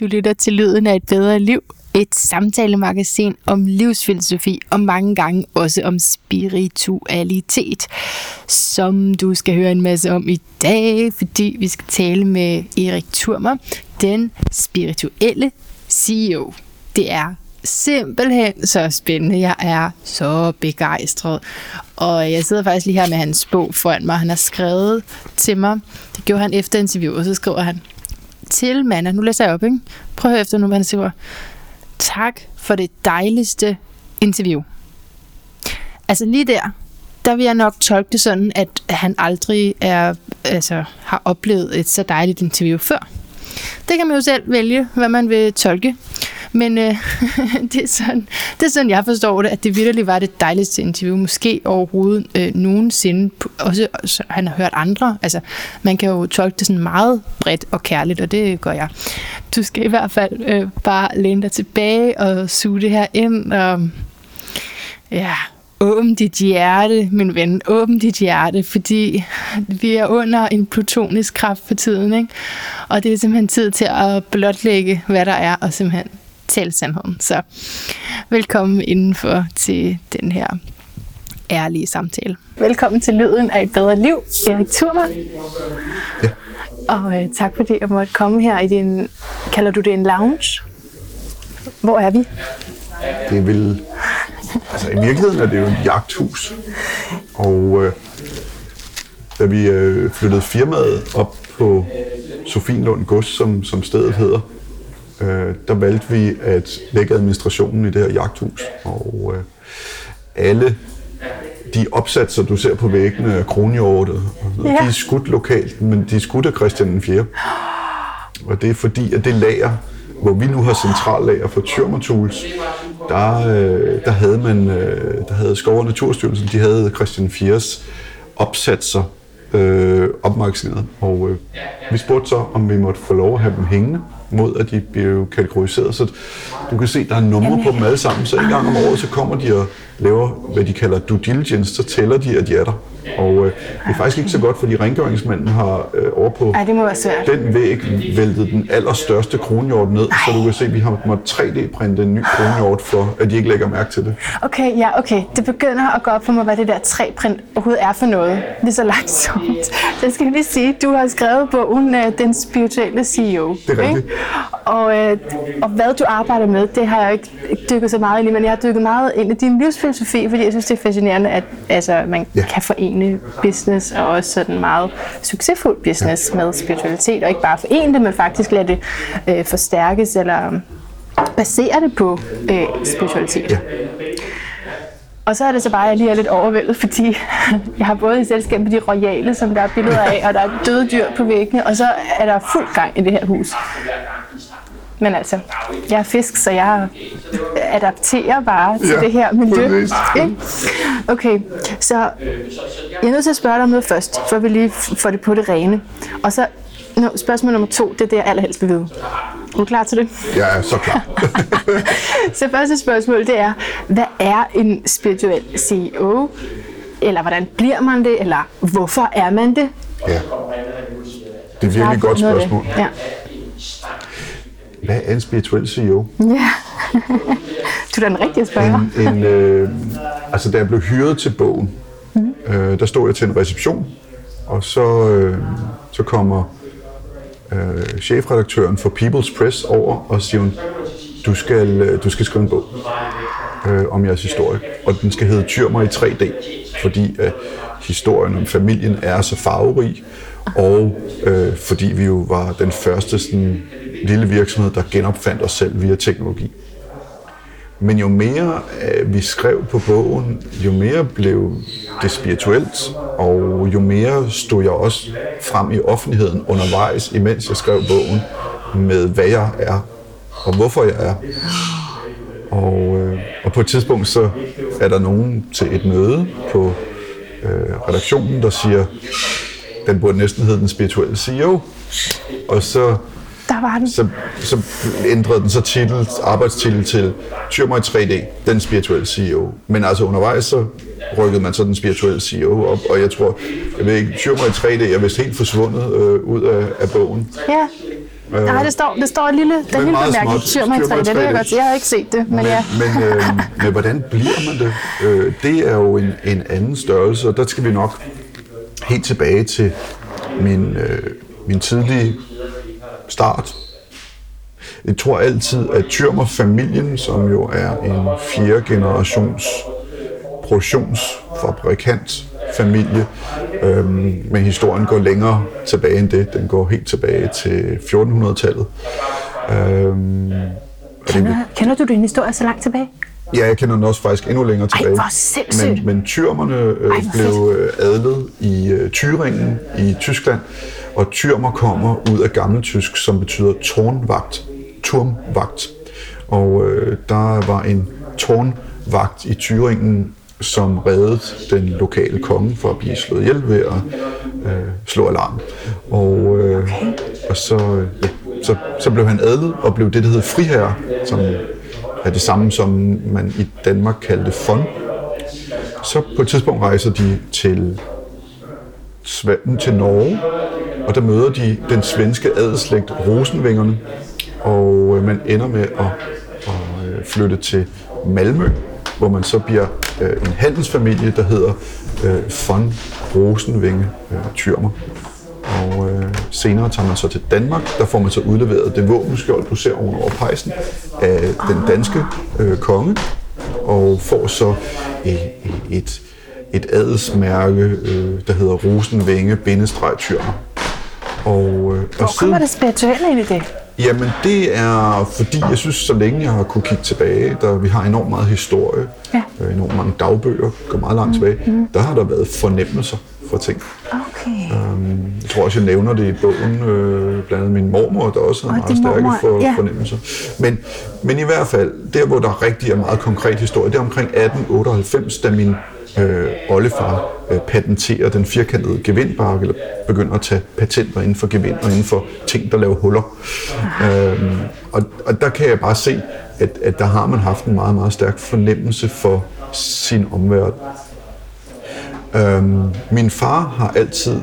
Du lytter til Lyden af et bedre liv, et samtalemagasin om livsfilosofi og mange gange også om spiritualitet, som du skal høre en masse om i dag, fordi vi skal tale med Erik Turmer, den spirituelle CEO. Det er simpelthen så spændende. Jeg er så begejstret. Og jeg sidder faktisk lige her med hans bog foran mig. Han har skrevet til mig. Det gjorde han efter interviewet, og så skriver han, til Manna, nu læser jeg op, ikke? Prøv at høre efter nu, hvad han siger. Tak for det dejligste interview. Altså lige der, der vil jeg nok tolke det sådan, at han aldrig er, altså, har oplevet et så dejligt interview før. Det kan man jo selv vælge, hvad man vil tolke. Men øh, det, er sådan, det er sådan, jeg forstår det, at det virkelig var det dejligste interview, måske overhovedet øh, nogensinde. Også så han har hørt andre. Altså, man kan jo tolke det sådan meget bredt og kærligt, og det gør jeg. Du skal i hvert fald øh, bare læne dig tilbage og suge det her ind. Og, ja, åbn dit hjerte, min ven, åbn dit hjerte, fordi vi er under en plutonisk kraft for tiden, ikke? og det er simpelthen tid til at blotlægge, hvad der er, og simpelthen tale sandheden. Så velkommen indenfor til den her ærlige samtale. Velkommen til Lyden af et bedre liv, Erik Thurman. Ja. Og øh, tak fordi jeg måtte komme her i din, kalder du det en lounge? Hvor er vi? Det er vel, altså i virkeligheden er det jo et jagthus. Og øh, da vi øh, flyttede firmaet op på Sofienlund Gods, som, som stedet hedder, øh, der valgte vi at lægge administrationen i det her jagthus. Og øh, alle de opsatser, du ser på væggene af kronhjortet, ja. de er skudt lokalt, men de er skudt af Christian 4. Og det er fordi, at det lager, hvor vi nu har centrallager for Tyrmertools, der, øh, der havde man, øh, der havde Skov- og Naturstyrelsen, de havde Christian Fiers opsatser øh, opmagasineret. Og øh, vi spurgte så, om vi måtte få lov at have dem hængende mod, at de bliver kategoriseret. Så du kan se, der er numre på dem alle sammen. Så en gang om året, så kommer de og laver, hvad de kalder due diligence, så tæller de, at de er der. Og øh, det er faktisk ikke så godt, fordi rengøringsmanden har øh, over på Ej, det må være svært. den væg væltet den allerstørste kronhjort ned, Ej. så du kan se, at vi har måttet 3D-printe en ny kronhjort, for at de ikke lægger mærke til det. Okay, ja, okay. Det begynder at gå op for mig, hvad det der 3-print overhovedet er for noget. Det er så langsomt. Så jeg skal lige sige, du har skrevet bogen uh, Den spirituelle CEO. Det er rigtigt. Ikke? Og, uh, og hvad du arbejder med, det har jeg ikke dykket så meget ind i, men jeg har dykket meget ind i din livsfilosofi, fordi jeg synes, det er fascinerende, at altså, man ja. kan forene business og også sådan meget succesfuld business med spiritualitet, og ikke bare forene det, men faktisk lade det øh, forstærkes eller basere det på øh, spiritualitet. Ja. Og så er det så bare, at jeg lige er lidt overvældet, fordi jeg har både i selskab med de royale, som der er billeder af, og der er døde dyr på væggene, og så er der fuld gang i det her hus. Men altså, jeg er fisk, så jeg adapterer bare til ja, det her miljø. Ikke? Okay, så jeg er nødt til at spørge dig om noget først, for vi lige får det på det rene. Og så no, spørgsmål nummer to, det er det, jeg allerhelst vil vide. Er du klar til det? Jeg er så klar. så første spørgsmål, det er, hvad er en spirituel CEO? Eller hvordan bliver man det? Eller hvorfor er man det? Ja, det er virkelig et godt spørgsmål. Ja. Hvad er en spirituel CEO? Ja, du er den rigtige spørger. En, en, øh, altså, da jeg blev hyret til bogen, mm. øh, der stod jeg til en reception, og så, øh, så kommer øh, chefredaktøren for People's Press over og siger hun, du skal, øh, du skal skrive en bog øh, om jeres historie, og den skal hedde Tyrmer i 3D, fordi øh, historien om familien er så farverig, og øh, fordi vi jo var den første sådan, lille virksomhed, der genopfandt os selv via teknologi. Men jo mere øh, vi skrev på bogen, jo mere blev det spirituelt, og jo mere stod jeg også frem i offentligheden undervejs, imens jeg skrev bogen, med hvad jeg er, og hvorfor jeg er. Og, øh, og på et tidspunkt så er der nogen til et møde på øh, redaktionen, der siger, den burde næsten hedde den spirituelle CEO. Og så der var den. Så, så ændrede den så titel, arbejdstitel til Tyrmer i 3D, den spirituelle CEO. Men altså undervejs så rykkede man så den spirituelle CEO op, og jeg tror, jeg ved ikke, Tyrmer i 3D er vist helt forsvundet øh, ud af, af bogen. Ja. Øh, Nej, det står, det står et lille, den lille bemærkning. småt. Tyrmandtræ, det, det kan jeg godt. Jeg har ikke set det, men, men, ja. men, øh, men hvordan bliver man det? Øh, det er jo en, en anden størrelse, og der skal vi nok helt tilbage til min, øh, min tidlige start. Jeg tror altid, at Tyrmer-familien, som jo er en fjerde generations produktionsfabrikant familie, øhm, men historien går længere tilbage end det. Den går helt tilbage til 1400-tallet. Øhm, og det, Kender, kender du din historie så langt tilbage? Ja, jeg kender den også faktisk endnu længere tilbage. hvor sindssygt. Men, men tyrmerne øh, hvor blev øh, adlet i øh, Thüringen i Tyskland, og tyrmer kommer ud af gammeltysk, som betyder tårnvagt, turmvagt. Og øh, der var en tårnvagt i Thüringen, som reddede den lokale konge for at blive slået ihjel ved at øh, slå alarm. Og, øh, og så, øh, ja, så, så blev han adlet og blev det, der hedder friherre, som er det samme, som man i Danmark kaldte fond. Så på et tidspunkt rejser de til, til Norge, og der møder de den svenske adelslægt Rosenvingerne, og øh, man ender med at, at øh, flytte til Malmø, hvor man så bliver øh, en handelsfamilie, der hedder von Rosenvinge øh, Tyrmer. Og øh, senere tager man så til Danmark, der får man så udleveret det våbenskjold, du ser oven over pejsen, af den danske øh, konge, og får så et, et, et adelsmærke, øh, der hedder Rosenvinge bindestreg Tyrmer. Og, øh, Hvor og kommer det spirituelle ind i det? Jamen det er fordi, jeg synes, så længe jeg har kunne kigge tilbage, der vi har enormt meget historie, Ja. øh, enormt mange dagbøger, går meget langt tilbage, Mm-hmm. der har der været fornemmelser for ting. Okay. Øhm, Jeg tror også, jeg nævner det i bogen, øh, blandt andet min mormor, der også havde Og meget stærke mormor, for, ja. fornemmelser. Men, men i hvert fald, der hvor der rigtig er meget konkret historie, det er omkring 1898, da min øh, oldefar øh, patenterer den firkantede gevindbark, eller begynder at tage patenter inden for gevind og inden for ting, der laver huller. Øhm, og, og der kan jeg bare se, at, at der har man haft en meget, meget stærk fornemmelse for sin omverden. Øhm, min far har altid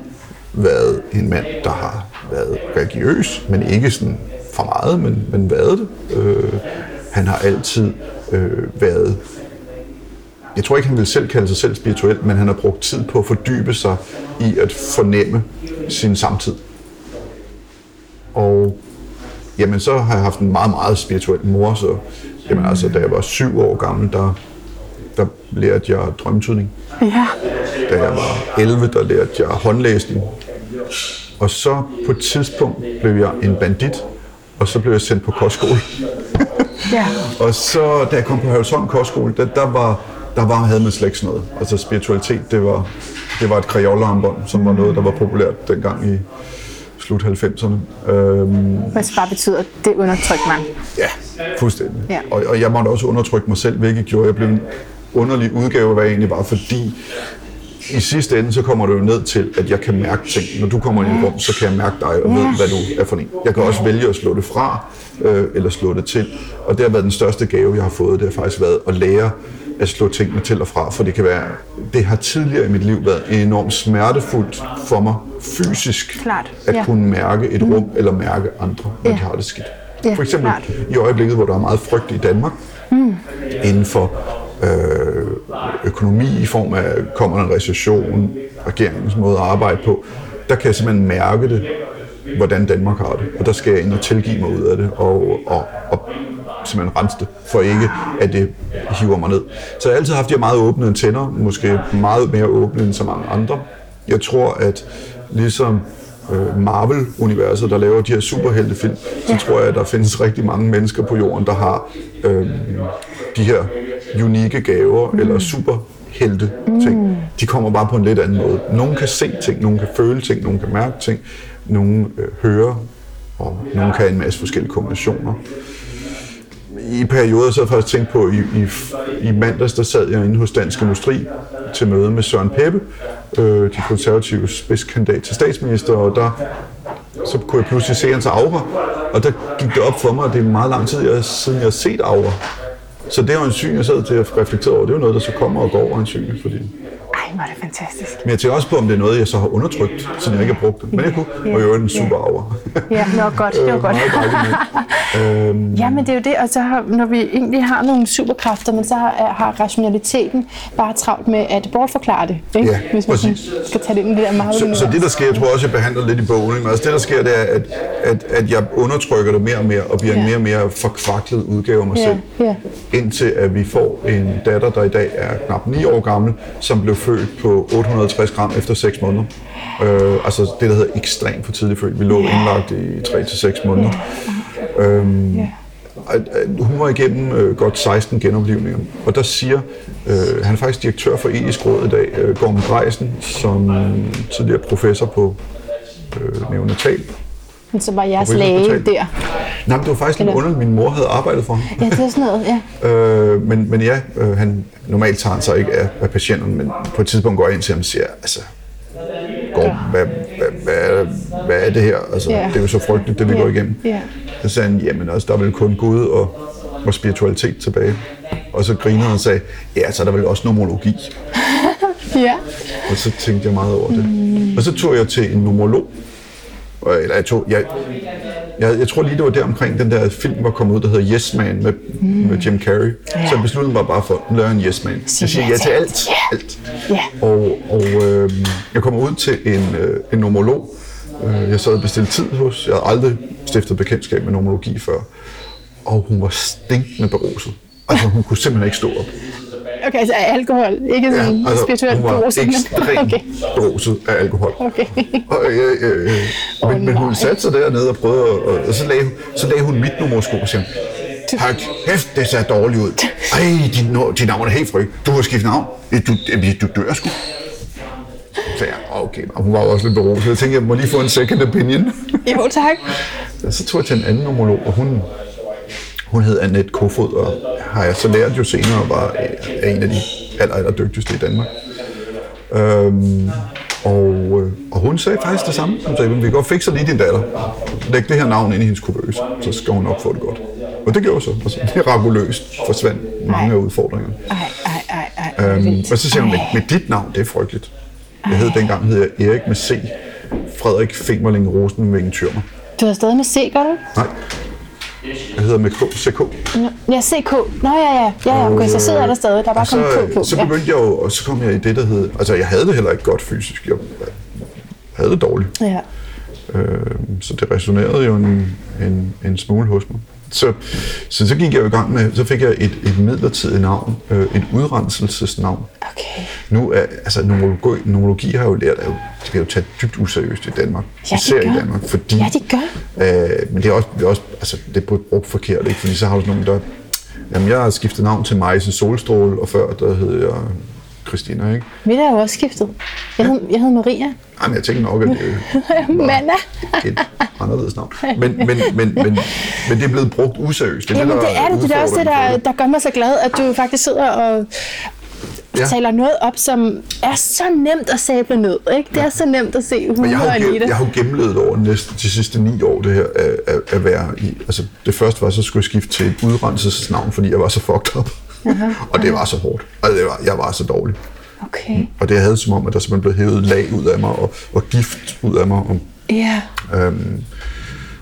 været en mand, der har været religiøs, men ikke sådan for meget, men, men været det. Øh, han har altid øh, været jeg tror ikke, han vil selv kalde sig selv spirituel, men han har brugt tid på at fordybe sig i at fornemme sin samtid. Og jamen, så har jeg haft en meget, meget spirituel mor, så jamen, altså, da jeg var syv år gammel, der, der lærte jeg drømmetydning. Ja. Da jeg var 11, der lærte jeg håndlæsning. Og så på et tidspunkt blev jeg en bandit, og så blev jeg sendt på kostskole. Ja. Og så, da jeg kom på Havsholm Kostskole, der, der, var, der var, havde man slet ikke sådan noget. Altså spiritualitet, det var, det var et kreolarmbånd, som var noget, der var populært dengang i slut 90'erne. Øhm, Hvad bare betyder, at det undertrykker man. ja, fuldstændig. Ja. Og, og jeg måtte også undertrykke mig selv, hvilket gjorde, at jeg blev underlig udgave af, hvad jeg egentlig var, fordi i sidste ende, så kommer det jo ned til, at jeg kan mærke ting. Når du kommer ind i et rum, så kan jeg mærke dig og ved, hvad du er for en. Jeg kan også vælge at slå det fra, øh, eller slå det til. Og det har været den største gave, jeg har fået. Det har faktisk været at lære at slå tingene til og fra, for det kan være, det har tidligere i mit liv været enormt smertefuldt for mig fysisk, Klart, at ja. kunne mærke et rum, eller mærke andre, når Ja. de har det skidt. Ja, For eksempel klart. i øjeblikket, hvor der er meget frygt i Danmark, mm. inden for øh, økonomi i form af, kommer en recession, regeringens måde at arbejde på, der kan jeg simpelthen mærke det, hvordan Danmark har det. Og der skal jeg ind og tilgive mig ud af det, og, og, og simpelthen rense det, for ikke at det hiver mig ned. Så jeg har altid haft de her meget åbne antenner, måske meget mere åbne end så mange andre. Jeg tror, at ligesom øh, Marvel-universet, der laver de her superheltefilm, så tror jeg, at der findes rigtig mange mennesker på jorden, der har øh, de her unikke gaver mm. eller superhelte ting. Mm. De kommer bare på en lidt anden måde. Nogle kan se ting, nogle kan føle ting, nogle kan mærke ting, nogle øh, høre, og nogle kan en masse forskellige kombinationer. I perioder så har jeg faktisk tænkt på, i, i, i mandags der sad jeg inde hos Dansk Industri til møde med Søren Peppe, øh, de konservative spidskandidat til statsminister, og der så kunne jeg pludselig se hans aura, og der gik det op for mig, at det er meget lang tid jeg, siden, jeg har set aura. Så det er en syn, jeg sad til at reflektere over. Det er jo noget, der så kommer og går over en syn, fordi hvor er det fantastisk. Men jeg tænker også på, om det er noget, jeg så har undertrykt, så jeg ikke har brugt det. Men jeg kunne, og jo en super arver. Ja, det var godt. Det var godt. Dejligt med. øhm, Ja, men det er jo det, og så har, når vi egentlig har nogle superkræfter, men så har, har rationaliteten bare travlt med at bortforklare det, ikke? Ja, hvis man præcis. skal tage det ind i det der meget så, så det, der sker, jeg tror også, jeg behandler lidt i bogen, men altså det, der sker, det er, at, at, at jeg undertrykker det mere og mere, og bliver en Ja. mere og mere forkvaklet udgave af mig Ja, selv. ja. Indtil at vi får en datter, der i dag er knap 9 år gammel, som blev født på 850 gram efter 6 måneder. Øh, altså det, der hedder ekstremt for tidligt født. Vi lå indlagt i 3-6 måneder. Øhm, hun var igennem øh, godt 16 genoplivninger. Og der siger, øh, han er faktisk direktør for etisk råd i dag, øh, Gorm Dreisen, som tidligere professor på øh, neonatal. Men så var jeres læge der. Nej, det var faktisk lidt underligt, min mor havde arbejdet for ham. Ja, det er sådan noget, ja. Øh, men, men ja, øh, han, normalt tager han sig ikke af, af patienten, men på et tidspunkt går jeg ind til ham og siger, altså, Gorm, hvad, hvad, hvad, hvad er det her? Altså, Ja. Det er jo så frygteligt, det vi Ja. går igennem. Ja. Så sagde han, jamen altså, der er vel kun Gud og, og spiritualitet tilbage. Og så grinede han og sagde, ja, så er der vel også nomologi. Ja. Og så tænkte jeg meget over det. Og så tog jeg til en nomolog. Og- Eller jeg tog, jeg, jeg, jeg tror lige, det var der omkring den der film var kommet ud, der hedder Yes Man med, med Jim Carrey. Så jeg besluttede mig bare for at lave en Yes Man. Jeg siger ja til alt. alt. Ja. Og, og øh, jeg kommer ud til en, øh, en nomolog. Øh, jeg sad og bestilte tid hos. Jeg havde aldrig stiftet bekendtskab med nomologi før. Og hun var stinkende beruset. Altså, hun kunne simpelthen ikke stå op. Okay, så alkohol, ikke sådan ja, var beruset, men- ekstremt Okay. beruset af alkohol. Okay. Og, øh, øh, øh, men, men hun satte sig dernede og prøvede, at- og, og så, lagde, så lagde hun mit nummersko og sagde, Hold kæft, det ser dårligt ud. Ej, din, no- dit navn er helt fri. Du har skiftet navn. Øh, Du, øh, du dør sgu. Så jeg, okay, og hun var også lidt beruset. Jeg tænkte, jeg må lige få en second opinion. Jo, tak. Og så tog jeg til en anden nomolog, og hun, hun hed Annette Kofod, og har jeg så lært jo senere, var øh, er en af de aller, aller dygtigste i Danmark. Øhm, og, øh, og hun sagde faktisk det samme. Hun sagde, vi kan godt fikse lige din datter. Læg det her navn ind i hendes kuvøse, så skal hun nok få det godt. Og det gjorde så. Og så mirakuløst forsvandt mange af udfordringerne. Ej, ej, ej, ej. Øhm, og så siger hun, med, med dit navn, det er frygteligt. Jeg hed dengang hed jeg Erik med C. Frederik Femerling Rosenvingen Tyrmer. Du har stadig med C, gør du? Nej. Jeg hedder med K, CK. Ja, CK. Nå, ja, ja. Ja, ja, okay, så sidder der stadig. Der er bare kommet K på. så Ja. begyndte jeg jo, og så kom jeg i det, der hed... Altså, jeg havde det heller ikke godt fysisk. Jeg havde det dårligt. Ja. Øh, så det resonerede jo en, en, en smule hos mig. Så, så, så gik jeg i gang med, så fik jeg et, et midlertidigt navn, øh, et udrenselsesnavn. Okay. Nu er, altså nomologi, nomologi har jo lært, at det bliver jo taget dybt useriøst i Danmark. Ja, det Især i. Danmark, fordi... Ja, de gør. Øh, men det er også, det er også altså, det er brugt forkert, ikke? Fordi så har du sådan nogen, der... Jamen, jeg har skiftet navn til Majse Solstråle, og før, der hed jeg Christina, ikke? Mit er jo også skiftet. Jeg hed, jeg hed Maria. Jamen, jeg tænker nok, at det Manna. et anderledes navn. Men, men, men, men, men det er blevet brugt useriøst. Det er Jamen, der det er det. Det er også det, der, der gør mig så glad, at du faktisk sidder og Ja. ja. taler noget op, som er så nemt at sable ned. Ikke? Det er så nemt at se jo, i det. jeg har jo gennemlevet over næsten de sidste ni år det her at, at, at være i. Altså det første var, så skulle jeg skifte til et udrenselsesnavn, fordi jeg var så fucked up. Og det var så hårdt. Altså, det var, jeg var så dårlig. Okay. Og det jeg havde som om, at der simpelthen blev hævet lag ud af mig, og, og gift ud af mig. Og, Ja. øhm,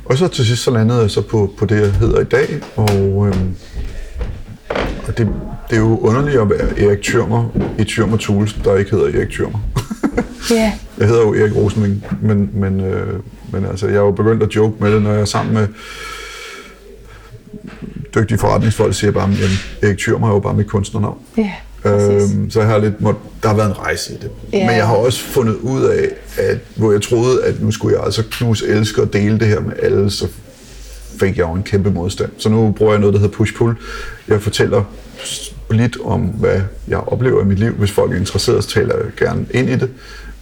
og så til sidst så landede jeg så på, på det, jeg hedder i dag. Og, øhm, og det, det er jo underligt at være Erik Thürmer i Thürmer Tools, der ikke hedder Erik Thürmer. Ja. Jeg hedder jo Erik Rosenving, men, men, øh, men altså, jeg er jo begyndt at joke med det, når jeg er sammen med dygtige forretningsfolk, siger bare, at Erik Thürmer er jo bare mit kunstnernavn. Ja. Præcis. Øhm, så jeg har lidt måtte, der har været en rejse i det. Ja. Men jeg har også fundet ud af, at hvor jeg troede, at nu skulle jeg altså knuse, elske og dele det her med alle, så fik jeg jo en kæmpe modstand. Så nu bruger jeg noget, der hedder push-pull. Jeg fortæller lidt om, hvad jeg oplever i mit liv. Hvis folk er interesseret, så taler jeg gerne ind i det.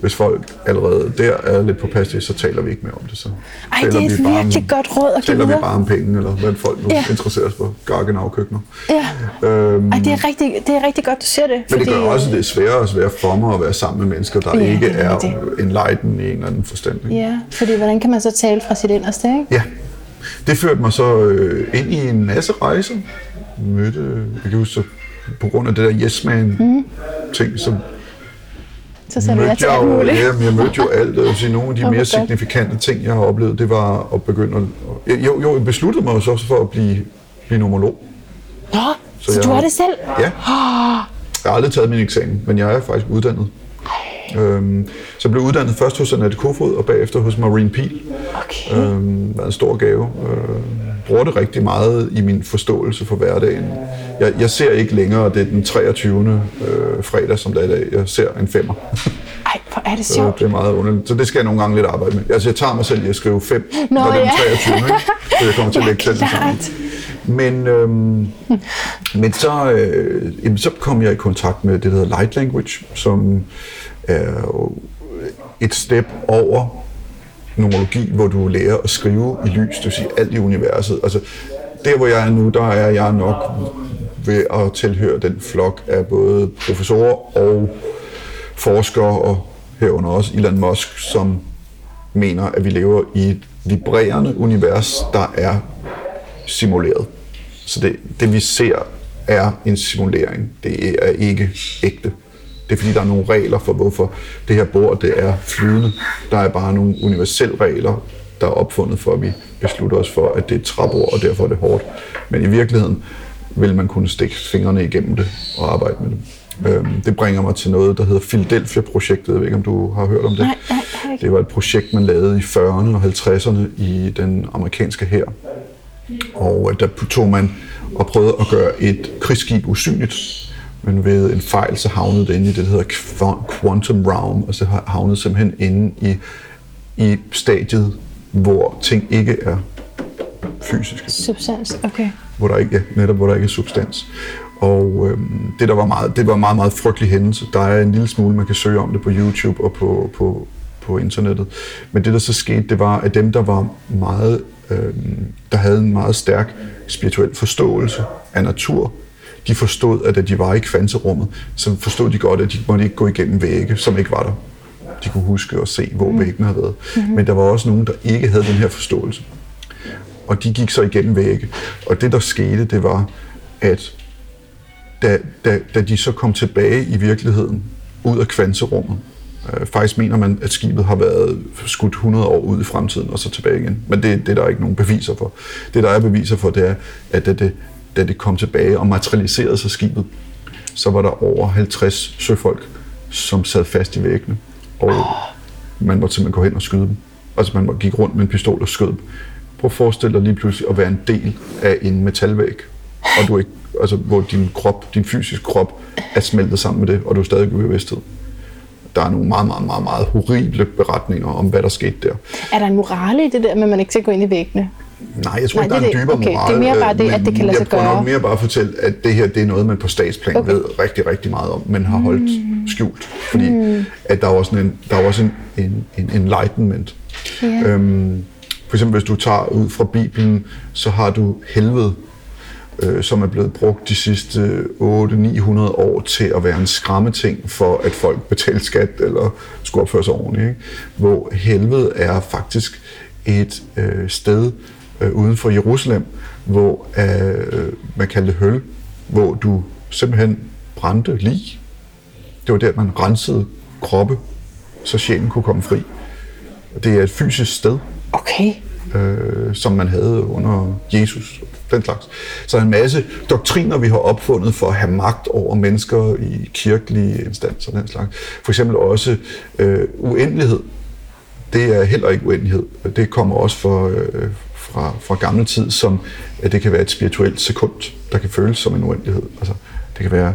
Hvis folk allerede der er lidt påpasselige, så taler vi ikke mere om det. Så Ej, taler det er et vi bare om- virkelig godt råd at give Taler vi bare om penge, eller hvad folk nu Ja. interesserer sig for. Gargenau-køkkener. Ja. Øhm, Ej, det er, rigtig, det er rigtig godt, du siger det. men det gør også, at det er sværere og sværere for mig at være sammen med mennesker, der Ja, ikke det er rigtigt. enlightened i en eller anden forstand. ikke? Ja, fordi hvordan kan man så tale fra sit inderste, ikke? Ja. Det førte mig så øh, ind i en masse rejser. Mødte, jeg kan huske, på grund af det der yes man ting, så Så sagde du ja til alt jo, muligt. ja, men jeg mødte jo alt. Sige, nogle af de mere signifikante ting, jeg har oplevet, det var at begynde at... Jo, jo jeg besluttede mig så også for at blive, blive nomolog. Nå, så, jeg du har- det selv? Ja. Jeg har aldrig taget min eksamen, men jeg er faktisk uddannet. Øhm, så jeg blev uddannet først hos Annette Kofod, og bagefter hos Marine Pil. Okay. Øhm, været en stor gave. Øh, bruger det rigtig meget i min forståelse for hverdagen. Jeg, jeg ser ikke længere, det er den 23. Øh, fredag, som det er i dag. Jeg ser en femmer. Ej, hvor er det Så sjovt. det er meget underligt. Så det skal jeg nogle gange lidt arbejde med. Altså, jeg tager mig selv i at skrive 5, Nå, når det er den ja. 23. Ikke? Så jeg kommer til at Ja, lægge den sammen. Men, øhm, men så, øh, jamen, så kom jeg i kontakt med det, der hedder Light Language, som er et step over numerologi, hvor du lærer at skrive i lys, du siger alt i universet. Altså, der hvor jeg er nu, der er jeg nok ved at tilhøre den flok af både professorer og forskere, og herunder også Elon Musk, som mener, at vi lever i et vibrerende univers, der er simuleret. Så det, det vi ser er en simulering. Det er ikke ægte. Det er fordi, der er nogle regler for, hvorfor det her bord det er flydende. Der er bare nogle universelle regler, der er opfundet for, at vi beslutter os for, at det er et træbord, og derfor er det hårdt. Men i virkeligheden vil man kunne stikke fingrene igennem det og arbejde med det. Øhm, Det bringer mig til noget, der hedder Philadelphia-projektet. Jeg ved ikke, om du har hørt om det. Det var et projekt, man lavede i 40'erne og 50'erne i den amerikanske hær. Og øh, der tog man og prøvede at gøre et krigsskib usynligt, men ved en fejl, så havnede det inde i det, der hedder quantum realm, og så havnede simpelthen inde i, i stadiet, hvor ting ikke er fysiske Substans, okay. hvor der ikke, ja, netop hvor der ikke er substans. Og øhm, det der var meget, det var en meget, meget frygtelig hændelse. Der er en lille smule, man kan søge om det på YouTube og på, på, på internettet. Men det der så skete, det var, at dem, der var meget, øhm, der havde en meget stærk spirituel forståelse af natur, de forstod, at da de var i kvanterummet, så forstod de godt, at de måtte ikke gå igennem vægge, som ikke var der. De kunne huske og se, hvor væggene havde været. Mm-hmm. Men der var også nogen, der ikke havde den her forståelse og de gik så igennem vægge. Og det, der skete, det var, at da, da, da de så kom tilbage i virkeligheden, ud af kvanterummet, øh, faktisk mener man, at skibet har været skudt 100 år ud i fremtiden, og så tilbage igen. Men det, det er der ikke nogen beviser for. Det, der er beviser for, det er, at da det, da det kom tilbage og materialiserede sig skibet, så var der over 50 søfolk, som sad fast i væggene. Og man måtte simpelthen gå hen og skyde dem. Altså man gik rundt med en pistol og skød dem. Prøv at forestille dig lige pludselig at være en del af en metalvæg, og du ikke, altså, hvor din krop, din fysiske krop er smeltet sammen med det, og du er stadig i bevidsthed. Der er nogle meget, meget, meget, meget horrible beretninger om, hvad der skete der. Er der en morale i det der med, at man ikke skal gå ind i væggene? Nej, jeg tror Nej, ikke, der det er en dybere Okay, moral. det er mere bare øh, det, at det kan lade sig Jeg prøver gøre. nok mere bare at fortælle, at det her det er noget, man på statsplan Okay. ved rigtig, rigtig meget om, men har holdt skjult. Fordi at der er også en, der er også en, en, en enlightenment. Ja. Øhm, for eksempel, hvis du tager ud fra Bibelen, så har du helvede, øh, som er blevet brugt de sidste 800-900 år til at være en skræmmeting for, at folk betaler skat eller skulle opføre sig ordentligt. Ikke? Hvor helvede er faktisk et øh, sted øh, uden for Jerusalem, hvor øh, man kalder det høl, hvor du simpelthen brændte lig. Det var der, man rensede kroppe, så sjælen kunne komme fri. Det er et fysisk sted, Okay. øh, som man havde under Jesus, den slags. Så en masse doktriner, vi har opfundet for at have magt over mennesker i kirkelige instanser, den slags. For eksempel også øh, uendelighed. Det er heller ikke uendelighed. Det kommer også fra, øh, fra, fra gammel tid, som at det kan være et spirituelt sekund, der kan føles som en uendelighed. Altså, det kan være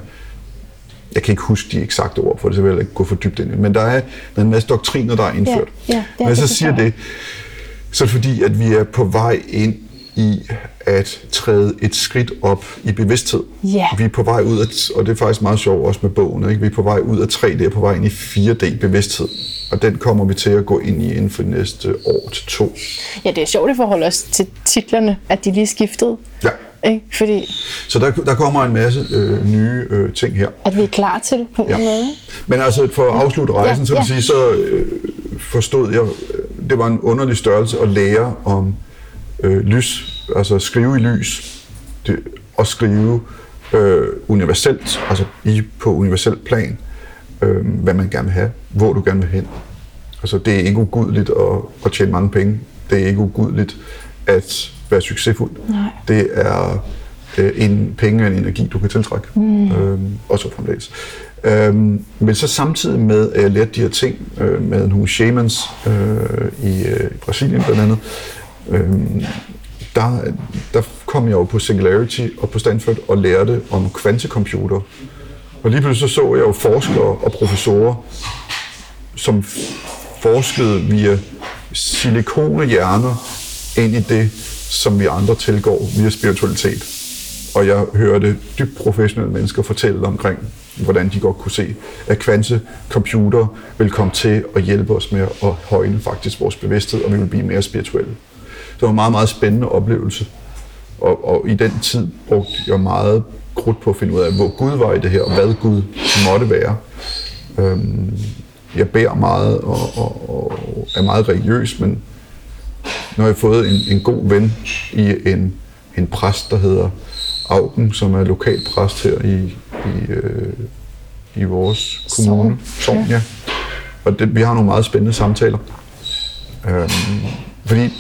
jeg kan ikke huske de eksakte ord for det, så vil jeg ikke gå for dybt ind i det. Men der er, der er en masse doktriner, der er indført. Ja, ja, ja, Når jeg så det siger det, så er det fordi, at vi er på vej ind i at træde et skridt op i bevidsthed. Ja. Vi er på vej ud af, og det er faktisk meget sjovt også med bogen, ikke? vi er på vej ud af 3D og på vej ind i 4D bevidsthed. Og den kommer vi til at gå ind i inden for de næste år til to. Ja, det er sjovt i forhold også til titlerne, at de lige skiftede. Ja. Ikke? Fordi Så der, der kommer en masse øh, nye øh, ting her. at vi er klar til på en Ja. måde. Men altså for at afslutte rejsen, Ja, så ja. sige, så øh, forstod jeg, øh, det var en underlig størrelse at lære om øh, lys, altså skrive i lys, det, og skrive øh, universelt, altså i, på universelt plan, øh, hvad man gerne vil have, hvor du gerne vil hen. Altså, det er ikke ugudeligt at, at tjene mange penge. Det er ikke ugudeligt at være succesfuld. Nej. Det er øh, en penge og en energi, du kan tiltrække. Mm. Øhm, og så fremdeles. Øhm, men så samtidig med, at jeg lærte de her ting øh, med nogle shamans øh, i, øh, i Brasilien blandt andet, øh, der, der kom jeg jo på Singularity og på Stanford og lærte om kvantecomputer. Og lige pludselig så, så jeg jo forskere og professorer, som forskede via silikonehjerner ind i det, som vi andre tilgår via spiritualitet. Og jeg hørte dybt professionelle mennesker fortælle omkring, hvordan de godt kunne se, at kvantecomputer vil komme til at hjælpe os med at højne faktisk vores bevidsthed, og vi vil blive mere spirituelle. Det var en meget, meget spændende oplevelse. Og, og i den tid brugte jeg meget krudt på at finde ud af, hvor Gud var i det her, og hvad Gud måtte være. Øhm, jeg beder meget og, og, og er meget religiøs, men nu har jeg fået en, en god ven i en, en præst, der hedder Augen, som er lokal præst her i, i, øh, i vores kommune. Sogn, ja. Og det, vi har nogle meget spændende samtaler. Øhm, fordi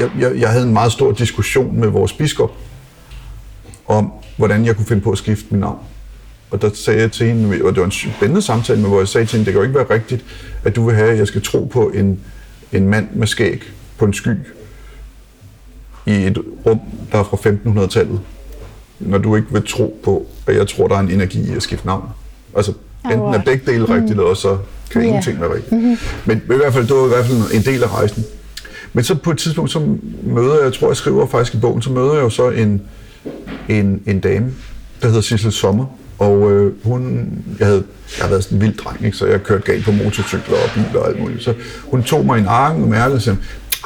jeg, jeg, jeg havde en meget stor diskussion med vores biskop om, hvordan jeg kunne finde på at skifte mit navn. Og der sagde jeg til hende, og det var en spændende samtale, men hvor jeg sagde til hende, det kan jo ikke være rigtigt, at du vil have, at jeg skal tro på en, en mand med skæg på en sky i et rum, der er fra 1500-tallet, når du ikke vil tro på, at jeg tror, der er en energi i at skifte navn. Altså, enten er begge dele rigtigt, mm. eller så kan yeah. ingenting være rigtigt. Mm-hmm. Men i hvert fald, det var i hvert fald en del af rejsen. Men så på et tidspunkt, så møder jeg, jeg tror, jeg skriver faktisk i bogen, så møder jeg jo så en, en, en dame, der hedder Sissel Sommer, og øh, hun, jeg, havde, jeg havde været sådan en vild dreng, ikke? så jeg kørte galt på motorcykler og biler og alt muligt. Så hun tog mig i nakken og mærkede og sagde,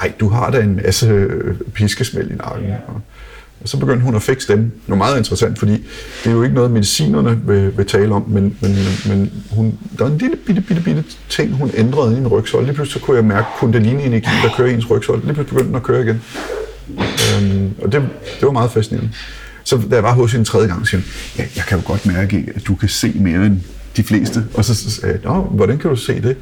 ej, du har da en masse øh, piskesmæld i nakken. Ja. Og så begyndte hun at fikse dem. Det var meget interessant, fordi det er jo ikke noget, medicinerne vil, vil tale om, men, men, men hun, der var en lille bitte, bitte, bitte ting, hun ændrede i en rygsøjle. Lige pludselig så kunne jeg mærke kundalini-energi, der kører i ens rygsøjle. Lige pludselig begyndte den at køre igen. Øhm, og det, det var meget fascinerende. Så da jeg var hos hende tredje gang, siger hun, ja, jeg kan jo godt mærke, at du kan se mere end de fleste. Og så sagde jeg, hvordan kan du se det?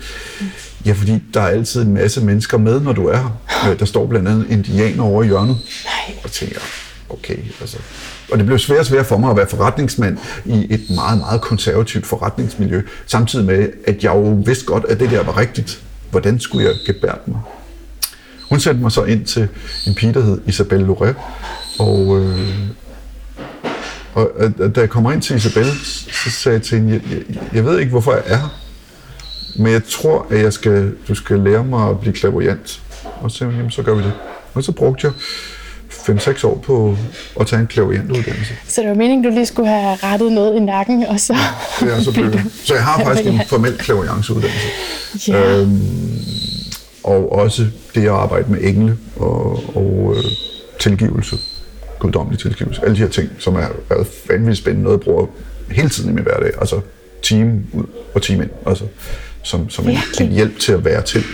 Ja, fordi der er altid en masse mennesker med, når du er her. Der står blandt andet indianer over i hjørnet. Nej. Og tænker, okay, altså... Og det blev svært og svært for mig at være forretningsmand i et meget, meget konservativt forretningsmiljø, samtidig med, at jeg jo vidste godt, at det der var rigtigt. Hvordan skulle jeg gebære mig? Hun sendte mig så ind til en pige, der hed Isabelle Loré, og, øh, og da jeg kommer ind til Isabelle, så sagde jeg til hende, jeg, jeg, jeg ved ikke, hvorfor jeg er her, men jeg tror, at jeg skal, du skal lære mig at blive klaverjant. Og så sagde hun, jamen så gør vi det. Og så brugte jeg 5-6 år på at tage en klaverjantuddannelse. Så det var meningen, du lige skulle have rettet noget i nakken, og så... Ja, så, blev så jeg har faktisk en formel klaverjanceuddannelse. Ja. Øhm, og også det at arbejde med engle og, og øh, tilgivelse, guddommelig tilgivelse, alle de her ting, som er været vanvittigt spændende, noget jeg bruger hele tiden i min hverdag, altså team ud og team ind, altså som, som en, en hjælp til at være til.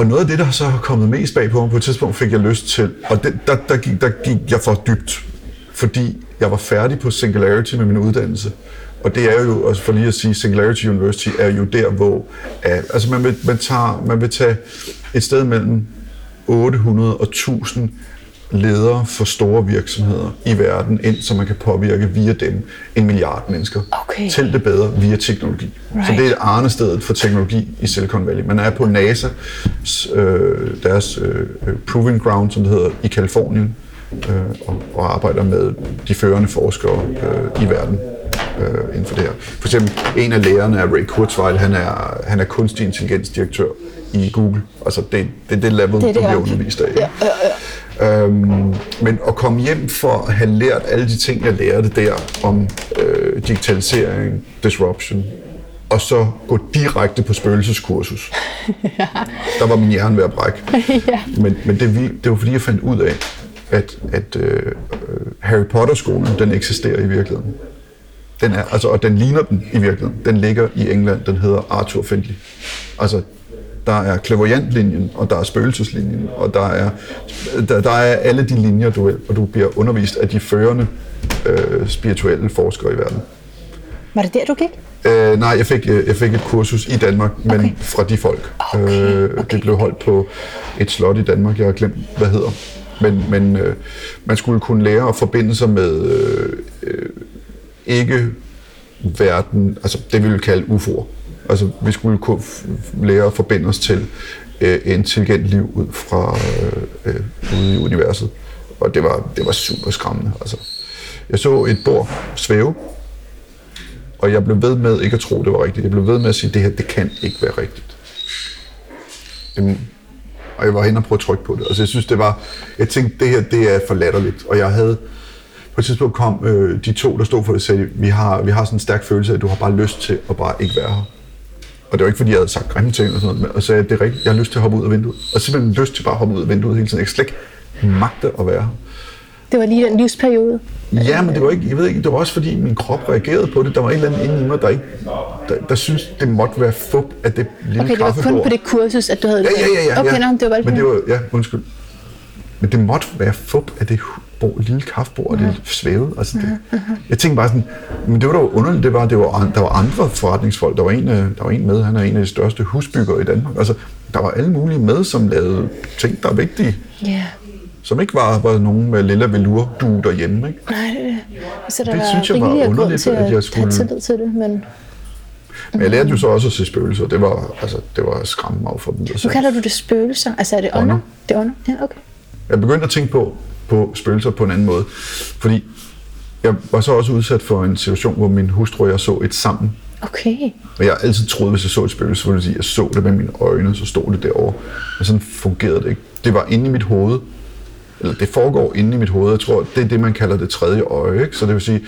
Og noget af det, der så har kommet mest bag på mig på et tidspunkt, fik jeg lyst til, og det, der, der, gik, der gik jeg for dybt, fordi jeg var færdig på Singularity med min uddannelse. Og det er jo, også for lige at sige, Singularity University er jo der, hvor altså man vil, man, tager, man vil tage et sted mellem 800 og 1000 ledere for store virksomheder i verden ind, så man kan påvirke via dem en milliard mennesker okay. til det bedre via teknologi. Right. Så det er arnestedet for teknologi i Silicon Valley. Man er på NASA, øh, deres øh, proving ground, som det hedder, i Kalifornien, øh, og, og arbejder med de førende forskere øh, i verden øh, inden for det her. For eksempel en af lærerne er Ray Kurzweil, han er, han er kunstig intelligensdirektør i Google. Altså det, det er det level, det det, du bliver undervist af. Ja, ja, ja. Øhm, men at komme hjem for at have lært alle de ting, jeg lærte der om øh, digitalisering, disruption, og så gå direkte på spøgelseskursus. ja. Der var min hjerne ved at brække. ja. Men, men det, det var fordi, jeg fandt ud af, at, at øh, Harry Potter-skolen, den eksisterer i virkeligheden. Den er, altså, og den ligner den i virkeligheden. Den ligger i England, den hedder Arthur Findlay. Altså, der er klaverjantlinjen, og der er spøgelseslinjen, og der er, der, der er alle de linjer, du, og du bliver undervist af de førende øh, spirituelle forskere i verden. Var det der, du gik? Øh, nej, jeg fik, øh, jeg fik et kursus i Danmark, men Okay. fra de folk. Okay, Øh, okay. Det blev holdt på et slot i Danmark, jeg har glemt, hvad hedder. Men, men øh, man skulle kunne lære at forbinde sig med øh, øh, ikke verden, altså det vi vil kalde UFO'er. Altså vi skulle kunne lære at forbinde os til øh, intelligent liv ud fra øh, øh, ude i universet. Og det var, det var super skræmmende. Altså. Jeg så et bord svæve, og jeg blev ved med ikke at tro, det var rigtigt. Jeg blev ved med at sige, det her, det kan ikke være rigtigt. Jamen, og jeg var hen og prøvede at trykke på det. Altså, jeg synes, det var... Jeg tænkte, det her, det er for latterligt. Og jeg havde... På et tidspunkt kom øh, de to, der stod for det, og sagde, vi har, vi har sådan en stærk følelse af, at du har bare lyst til at bare ikke være her. Og det var ikke, fordi jeg havde sagt grimme ting og sådan noget, og sagde, at det er rigtigt, jeg har lyst til at hoppe ud af vinduet. Og simpelthen lyst til bare at hoppe ud af vinduet hele tiden. Jeg slet ikke magte at være her. Det var lige den livsperiode. Ja, men det var ikke, jeg ved ikke, det var også fordi min krop reagerede på det. Der var et eller andet inde i mig, der ikke, der, der synes det måtte være fup af det lille Okay, det var kun på det kursus, at du havde Ja, ja, ja, ja. Okay, ja. nå, det var bare Men det var, ja, undskyld. Men det måtte være fup af det hu- bord, lille kaffebord, og det svævede. Altså det, jeg tænkte bare sådan, men det var da underligt, det var, det var, der var andre forretningsfolk. Der var, en, øh, der var en med, han er en af de største husbyggere i Danmark. Altså, der var alle mulige med, som lavede ting, der er vigtige. Ja. Som ikke var, var nogen med lille velour du derhjemme, ikke? Nej, det, det. Så der Det var synes jeg var underligt, til at at, jeg skulle- tillid til det, men Men jeg lærte jo så også at se spøgelser. Det var, altså, det var skræmme mig for videre. nu kalder du det spøgelser. Altså er det? Ånder. Det er ånder? Ja, okay. Jeg begyndte at tænke på, på spøgelser på en anden måde. Fordi jeg var så også udsat for en situation, hvor min hustru og jeg så et sammen. Okay. Og jeg altid troet, hvis jeg så et spøgelse, så ville jeg jeg så det med mine øjne, så stod det derovre. Men sådan fungerede det ikke. Det var inde i mit hoved. Eller det foregår inde i mit hoved. Jeg tror, det er det, man kalder det tredje øje. Ikke? Så det vil sige,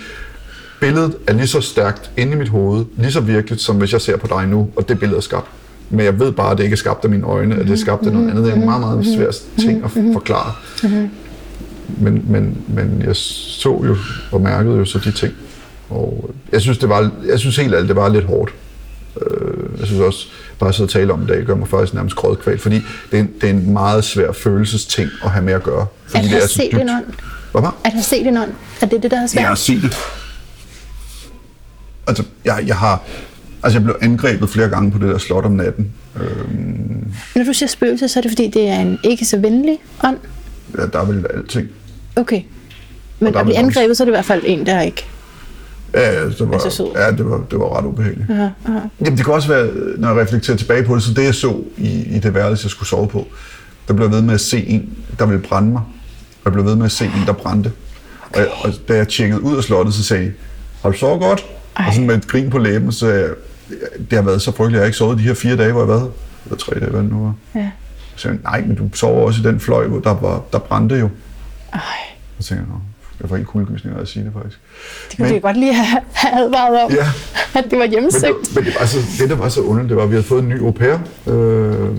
billedet er lige så stærkt inde i mit hoved, lige så virkeligt, som hvis jeg ser på dig nu, og det billede er skabt. Men jeg ved bare, at det ikke er skabt af mine øjne, at det er skabt af noget andet. Det er en meget, meget svær ting at forklare. Men, men, men jeg så jo og mærkede jo så de ting. Og jeg synes, det var, jeg synes helt ærligt, det var lidt hårdt. Øh, Jeg synes også, bare at sidde og tale om det i dag, gør mig faktisk nærmest grådkval, fordi det er, en, det er en meget svær følelsesting at have med at gøre. Fordi At det er så set dybt. en ånd. Hvad var? At have set en ånd. Er det det, der er svært? Jeg har set det. Altså, jeg, jeg har... Altså, jeg blev angrebet flere gange på det der slot om natten. Øhm, Når du siger spøgelser, så er det fordi, det er en ikke så venlig ånd? ja, der er vel alting. Okay. Men at blive angrebet, så er det i hvert fald en, der ikke... Ja, ja, det var, Altså ja, det var, det var ret ubehageligt. Aha, aha. Jamen, det kan også være, når jeg reflekterer tilbage på det, så det jeg så i, i det værelse, jeg skulle sove på, der blev jeg ved med at se en, der ville brænde mig. Og jeg blev ved med at se en, der brændte. Og, jeg, og da jeg tjekkede ud af slottet, så sagde jeg, har du sovet godt? Ej. Og sådan med et grin på læben, så jeg, det har været så frygteligt, jeg har ikke sovet de her fire dage, hvor jeg været. Eller tre dage, hvad det nu var. Ja. Så jeg, nej, men du sover også i den fløj, hvor der, var, der brændte jo. Ej, jeg, Nå, jeg får helt kuldegysninger af at sige det faktisk. det kunne men, Men- jeg godt lige have, advaret om, Ja. at det var Men, hjemmesøgt. det, men det, var så, det, der var så underligt, det var, at vi havde fået en ny au pair. Øh,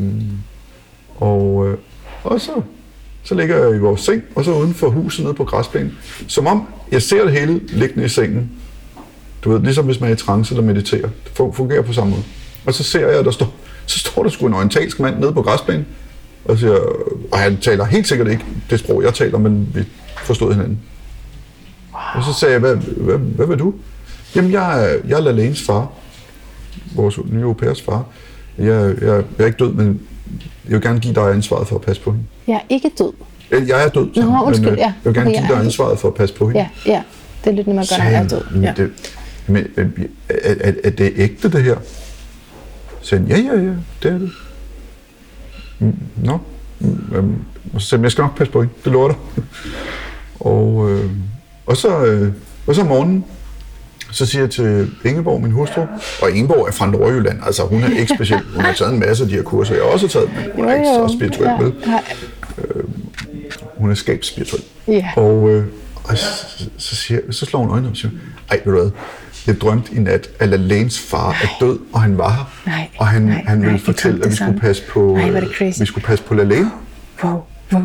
og, øh, og så, så ligger jeg i vores seng, og så uden for huset nede på græsplænen. Som om jeg ser det hele liggende i sengen. Du ved, ligesom hvis man er i trance eller mediterer. Det fun- fungerer på samme måde. Og så ser jeg, at der står, så står der sgu en orientalsk mand nede på græsplænen. Og, siger, og han taler helt sikkert ikke det sprog, jeg taler, men vi forstod hinanden. Og så sagde jeg, hvad, hvad, hvad vil du? Jamen, jeg jeg er Lalaines far. Vores nye au pairs far. Jeg, jeg, jeg er ikke død, men jeg vil gerne give dig ansvaret for at passe på hende. Jeg er ikke død. Jeg er død, Nå, undskyld, men øh, ja. jeg vil gerne Okay, give dig ansvaret for at passe på hende. Ja, ja. Det er lidt nemmere at gøre, når jeg er død. Ja. han, Men, det, men, er, er, er det ægte, det her? Så han, ja, ja, ja, det er det. Nå. Mm, øhm, Og så sagde jeg skal nok passe på hende, det lover dig. Og, øh, og, så, øh, og så om morgenen, så siger jeg til Ingeborg, min hustru, og Ingeborg er fra Nordjylland, altså hun er ikke speciel, hun har taget en masse af de her kurser, jeg også har taget, men hun er ikke så spirituel, vel? Ja. Hun er skabsspirituel. Ja. Og, øh, og så, så, siger, så slår hun øjnene og siger, ej, ved du hvad, jeg drømte i nat, at Lalaines far er død, og han var her. Nej, og han, nej, han nej, ville det fortælle, at vi det skulle passe på, Nej, øh, vi skulle passe på Lalaine. Wow, wow.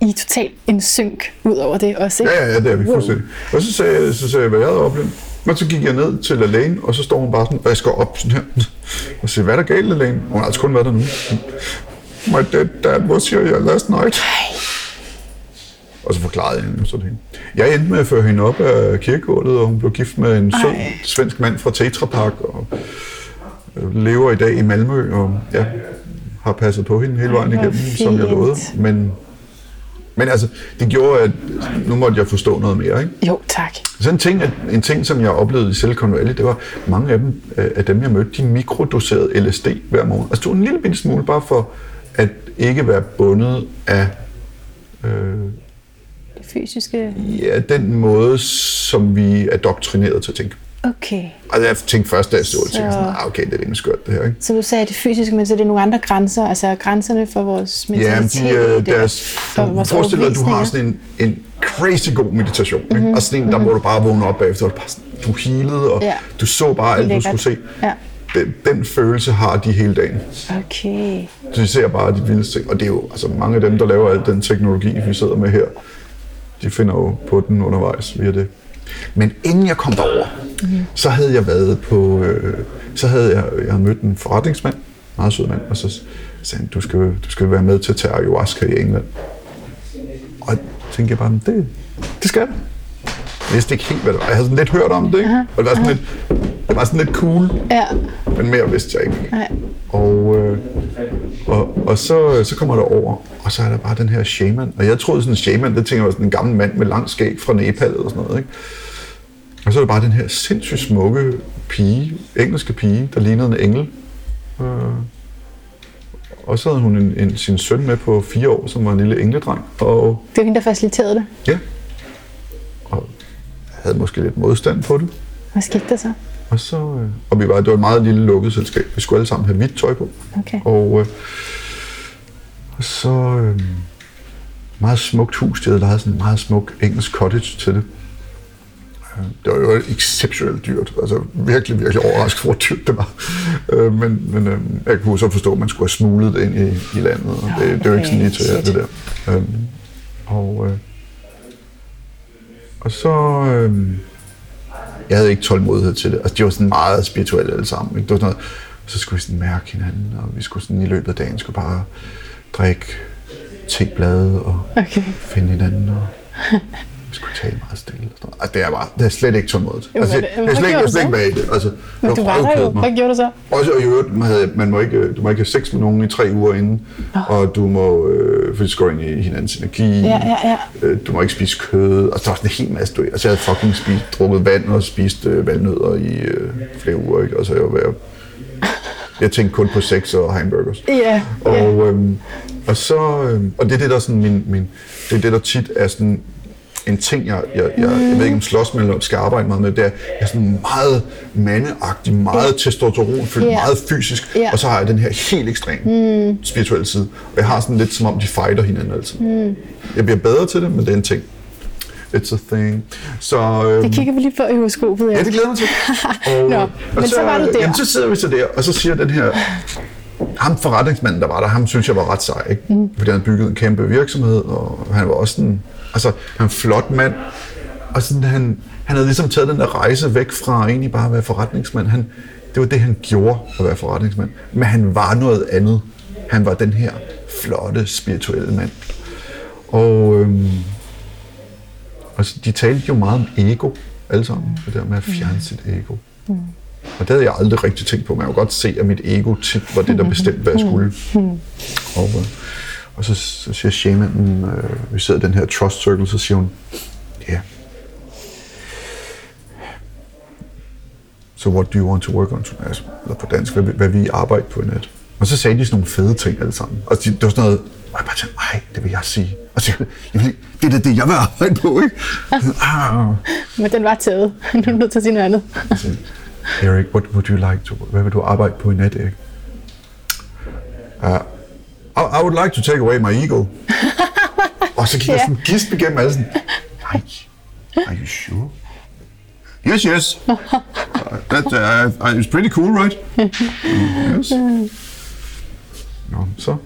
I er totalt en synk ud over det også, ikke? Ja, ja, ja, det er vi Wow. fuldstændig. Og så sagde, jeg, så sagde jeg, hvad jeg havde oplevet. Og så gik jeg ned til Lalaine, og så står hun bare sådan, og jeg skal op sådan her. Og siger, hvad er der galt, Lalaine? Hun har altså kun været der nu. My dead dad was here last night. Og så forklarede jeg hende sådan hende. Jeg endte med at føre hende op af kirkegulvet, og hun blev gift med en sød svensk mand fra Tetra Pak, og øh, lever i dag i Malmø, og ja, har passet på hende hele vejen igennem, som jeg fint. lovede. Men, men altså, det gjorde, at nu måtte jeg forstå noget mere, ikke? Jo, tak. Så en ting, at- en ting, som jeg oplevede i Silicon Valley, det var, mange af dem, øh, af dem jeg mødte, de mikrodoserede LSD hver morgen. Altså tog en lille bitte smule, bare for at ikke være bundet af øh, Det fysiske... ja, den måde, som vi er doktrineret til at tænke. Okay. Altså jeg tænkte først, da jeg stod og tænkte Så- sådan, ah, okay, det er rimelig skørt det her, ikke? Så du sagde det fysiske, men så er det nogle andre grænser, altså grænserne for vores Ja, mentalitet. de, øh, eller deres, for vores forestil dig, at du har sådan en, en crazy god meditation. Ikke? Mm-hmm. Og sådan en, der hvor du bare vågner op bagefter, og du, bare du healede, og Ja. du så bare alt, Lækkert. du skulle se. Ja. Den, den følelse har de hele dagen. Okay. Så de ser bare de vildeste ting. Og det er jo altså, mange af dem, der laver al den teknologi, vi sidder med her, de finder jo på den undervejs via det. Men inden jeg kom derover, mm-hmm. så havde jeg været på, øh, så havde jeg, jeg havde mødt en forretningsmand, meget sød mand, og så sagde han, du skal, du skal være med til at tage ayahuasca i England. Og jeg tænkte jeg bare, "Men det, det skal jeg. Jeg vidste ikke helt, hvad det var. Jeg havde sådan lidt hørt om det, ikke? Og det var sådan lidt, det var sådan lidt cool, Ja. men mere vidste jeg ikke. Nej. Og, øh, og, og så, så kommer der over, og så er der bare den her shaman. Og jeg troede sådan en shaman, det tænker jeg var sådan en gammel mand med lang skæg fra Nepal eller sådan noget. Ikke? Og så er der bare den her sindssygt smukke pige, engelske pige, der lignede en engel. Øh, og så havde hun en, en, sin søn med på fire år, som var en lille engledreng. Og Det var hende, der faciliterede det. ja, og havde måske lidt modstand på det. Hvad skete der så? Og så, øh, og vi var, det var et meget lille lukket selskab. Vi skulle alle sammen have hvidt tøj på. Okay. Og, øh, og så øh, meget smukt hus. De havde lejet sådan en meget smuk engelsk cottage til det. Øh, Det var jo exceptionelt dyrt. Altså virkelig, virkelig overrasket, hvor dyrt det var. Øh, men men øh, jeg kunne så forstå, at man skulle have smuglet det ind i, i landet. Og det, det er jo ikke sådan lige til Okay, det der. Øh, og, øh, og så... Øh, jeg havde ikke tålmodighed til det. Altså, de var sådan meget spirituelle alle sammen. Ikke? Det var sådan noget, så skulle vi sådan mærke hinanden, og vi skulle sådan i løbet af dagen skulle bare drikke teblade og Okay. finde hinanden, og vi skulle tale meget stille. Og det er bare, det er slet ikke tålmodigt. Altså, men- jeg, er slet jeg er slet ikke bag det. Altså, Men du var der jo. Hvad gjorde du så? Også, og i øvrigt, man, havde, man må ikke, du må ikke have sex med nogen i tre uger inden, og du må, øh, for det går ind i hinandens energi. Ja, ja, ja. Øh, du må ikke spise kød, og så var sådan en hel masse. Du, altså, jeg havde fucking spist, drukket vand og spist øh, valnødder i øh, flere uger, ikke? Altså, jeg var at, jeg tænkte kun på sex og hamburgers. Ja, ja. Og, øhm, og så, øhm, og det er det, der sådan min, min, det er det, der tit er sådan en ting, jeg, jeg, jeg, jeg ved ikke, om slåsmælder skal arbejde meget med, det er, jeg er sådan meget mandeagtig, meget Ja. testosteronfyldt, Ja. meget fysisk, Ja. og så har jeg den her helt ekstrem mm. spirituelle side. Og jeg har sådan lidt, som om de fighter hinanden altid. Mm. Jeg bliver bedre til det, men det er en ting. It's a thing. Så, øhm, Det kigger vi lige på i horoskopet. Ja, det glæder mig til. Og, Nå, og men så var du der. Jamen, så sidder vi så der, og så siger den her... Ham forretningsmanden, der var der, ham synes jeg var ret sej, ikke? Mm. Fordi han bygget en kæmpe virksomhed, og han var også sådan... Altså, han en flot mand. Og sådan, han, han havde ligesom taget den der rejse væk fra egentlig bare at være forretningsmand. Han, det var det, han gjorde at være forretningsmand. Men han var noget andet. Han var den her flotte, spirituelle mand. Og, øhm, og så, de talte jo meget om ego, alle sammen. Det der med at fjerne sit ego. Mm. Og det havde jeg aldrig rigtig tænkt på, jeg kunne godt se, at mit ego tit var det, der bestemte, hvad jeg skulle. Og, øh, og så, så siger shamanen, øh, vi sidder i den her trust circle, så siger hun, ja. Yeah. So what do you want to work on? Altså, eller på dansk, hvad, hvad vi arbejder på i net. Og så sagde de sådan nogle fede ting alle sammen. Og de, det var sådan noget, og jeg bare tænkte, nej, det vil jeg sige. Og så, jeg, det er da det, jeg vil arbejde på, ikke? ah. Men den var taget. Nu er du nødt til at sige noget andet. Så, Erik, what would you like to, hvad vil du arbejde på i net, Erik? Uh, I, I would like to take away my ego. og så gik jeg Ja. sådan gisp igennem alle sådan, nej, are you sure? Yes, yes. Uh, that uh, uh, is pretty cool, right? Mm, yes. Nå, så.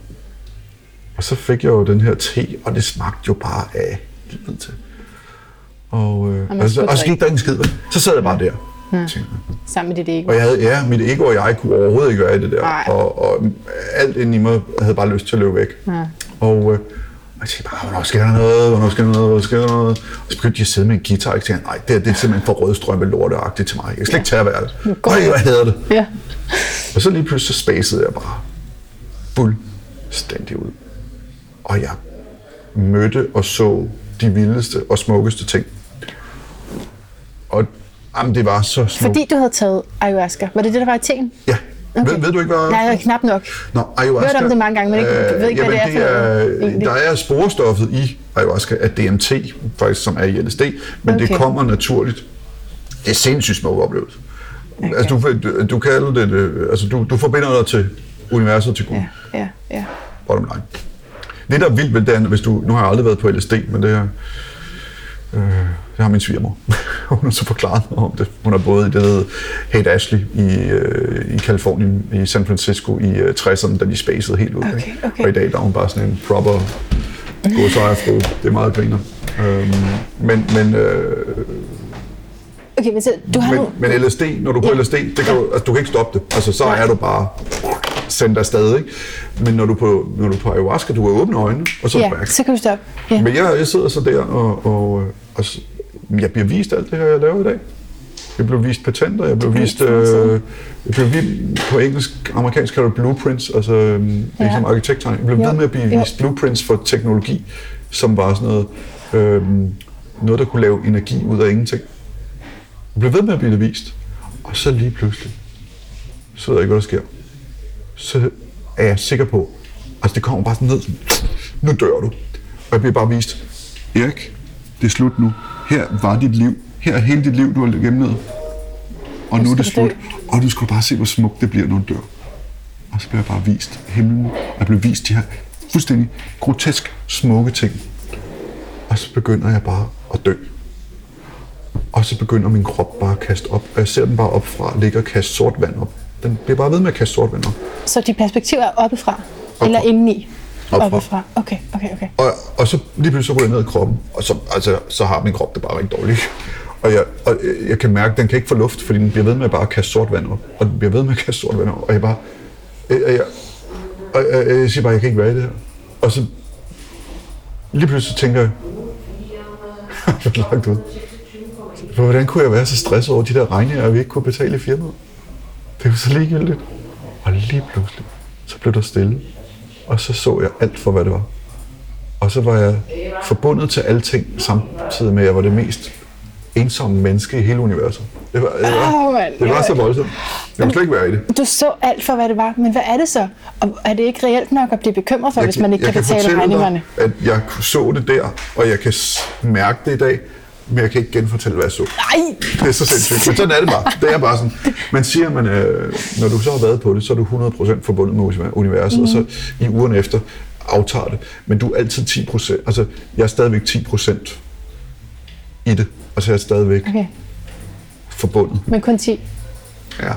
Og så fik jeg jo den her te, og det smagte jo bare af helvede til. Og, øh, og, så, skulle og så gik der ikke en skid. Så sad jeg bare der. Tænkte, Sammen med dit ego. og jeg havde, ja, mit ego og jeg kunne overhovedet ikke være i det der. Nej. Og, og alt inde i mig havde bare lyst til at løbe væk. Ja. Og, øh, jeg tænkte bare, hvornår sker der noget, hvornår sker der noget, hvornår sker der noget. Og så begyndte jeg at sidde med en guitar, og jeg tænkte, nej, det, her, det er simpelthen for rødstrømpe lorteagtigt til mig. Jeg kan slet ikke tage at være det. går Ej, jeg hader det. Ja. Og så lige pludselig så spacede jeg bare fuldstændig ud. Og jeg mødte og så de vildeste og smukkeste ting. Og jamen, det var så smukt. Fordi du havde taget ayahuasca. Var det det, der var i teen? Ja. Okay. Ved, ved du ikke, hvad... Nej, jeg er knap nok. Nå, ayahuasca... Hørt om det mange gange, men ikke- ved ikke, hvad jamen, det er for noget, er, egentlig. Der er sporstoffet i ayahuasca af DMT, faktisk, som er i LSD, men okay. det kommer naturligt. Det er sindssygt smuk oplevelse. Okay. Altså, du, du, du kalder det, det, altså, du, du forbinder dig til universet, til Gud. Ja, ja, ja. bottom line. Det, der er vildt ved det, hvis du, nu har jeg aldrig været på LSD, men det er, øh, det har min svigermor. Hun har så forklaret mig om det. Hun har boet i det, hedder Haight Ashley i, øh, i Kalifornien, i San Francisco i øh, 60'erne, da de spacede helt ud. Okay, ikke? okay. Og i dag der er hun bare sådan en proper godsejerfru. Det er meget griner. Øhm, men, men, øh, Okay, men så du har nu... men, men LSD, når du går Ja. LSD, det kan du, altså, du kan ikke stoppe det. Altså, så Nej. er du bare sendt afsted, ikke? Men når du er på, når du er på ayahuasca, du har åbne øjne, og så er Ja, back. så kan du stoppe. Ja. Men jeg, jeg sidder så der, og, og, og jeg bliver vist alt det her, jeg laver i dag. Jeg blev vist patenter, jeg blev vist, øh, jeg blev vist på engelsk, amerikansk kalder det blueprints, altså øhm, ja. Ligesom arkitekttegn. Jeg blev Jo, ved med at blive jo. vist blueprints for teknologi, som var sådan noget, øhm, noget, der kunne lave energi ud af ingenting. Jeg blev ved med at blive det vist. Og så lige pludselig, så ved jeg ikke, hvad der sker. Så er jeg sikker på, altså det kommer bare sådan ned, sådan, nu dør du. Og jeg bliver bare vist, Erik, det er slut nu. Her var dit liv. Her er hele dit liv, du har gennemlevet. Og nu er det slut. Og du skal bare se, hvor smukt det bliver, når du dør. Og så bliver jeg bare vist himlen. Jeg bliver vist de her fuldstændig grotesk smukke ting. Og så begynder jeg bare at dø. Og så begynder min krop bare at kaste op. Og jeg ser den bare op fra, ligge og kaste sort vand op. Den bliver bare ved med at kaste sort vand op. Så dit perspektiv er oppefra? Eller indeni? Oppefra. Oppefra. Okay, okay, okay. Og, og så lige pludselig så ryger jeg ned i kroppen, og så, altså, så har min krop det bare rigtig dårligt. Og jeg, og jeg kan mærke, at den kan ikke få luft, fordi den bliver ved med at bare kaste sort vand op. Og den bliver ved med at kaste sort vand op. Og jeg bare... Jeg, jeg, og jeg, jeg, jeg siger bare, jeg kan ikke være i det her. Og så lige pludselig tænker jeg, jeg er langt ud. For hvordan kunne jeg være så stresset over de der regninger, vi ikke kunne betale i firmaet? Det var så ligegyldigt. Og lige pludselig, så blev der stille. Og så så jeg alt for, hvad det var. Og så var jeg forbundet til alting, samtidig med, at jeg var det mest ensomme menneske i hele universet. Det var, det var, Åh, mand. det var så voldsomt. Jeg kunne slet ikke være i det. Du så alt for, hvad det var, men hvad er det så? Og er det ikke reelt nok at blive bekymret for, hvis man ikke jeg kan betale regningerne? Dig, at jeg så det der, og jeg kan mærke det i dag, men jeg kan ikke genfortælle, hvad jeg så. Nej! Det er så sindssygt. Men sådan er det bare. Det er bare sådan. Man siger, man, øh, når du så har været på det, så er du 100% forbundet med universet, mm. og så i ugerne efter aftager det. Men du er altid 10%. Altså, jeg er stadigvæk 10% i det. Altså, jeg er stadigvæk Okay, forbundet. men kun 10. Ja.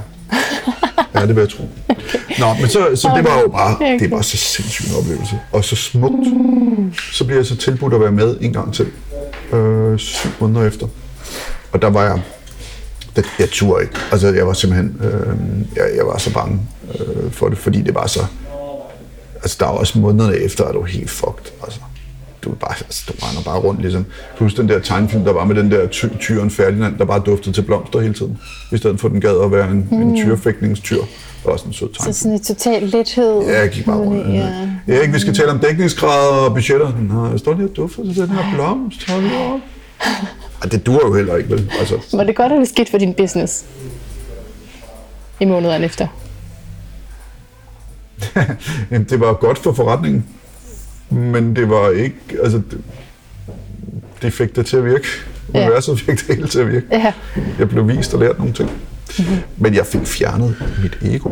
Ja, det vil jeg tro. Nå, men så, så det var jo bare, Okay. det var så sindssyg en oplevelse. Og så smukt. Så bliver jeg så tilbudt at være med en gang til. Øh, syv måneder efter. Og der var jeg, det, jeg turde ikke. Altså, jeg var simpelthen, øh, jeg, jeg var så bange øh, for det, fordi det var så, altså der var også månederne efter, at du var helt fucked. Altså, du, er bare, altså, du render bare rundt ligesom. Plus den der tegnefilm, der var med den der ty, tyren Ferdinand, der bare duftede til blomster hele tiden. I stedet for, den gad at være en, mm. en tyrefægtningstyr. Også en sød Så tegnefilm. sådan et total lethed. Ja, jeg gik bare rundt. Ja. Ja. Erik, vi skal tale om dækningsgrader og budgetter. Nå, jeg står lige og dufter til den her blomst. Hold op. Ej, det duer jo heller ikke, vel? Altså, Var det godt, at det skete for din business? I månederne efter. Jamen, det var godt for forretningen, men det var ikke, altså, det, det fik det til at virke. Ja. Universet fik det hele til at virke. Ja. Jeg blev vist og lært nogle ting. Men jeg fik fjernet mit ego.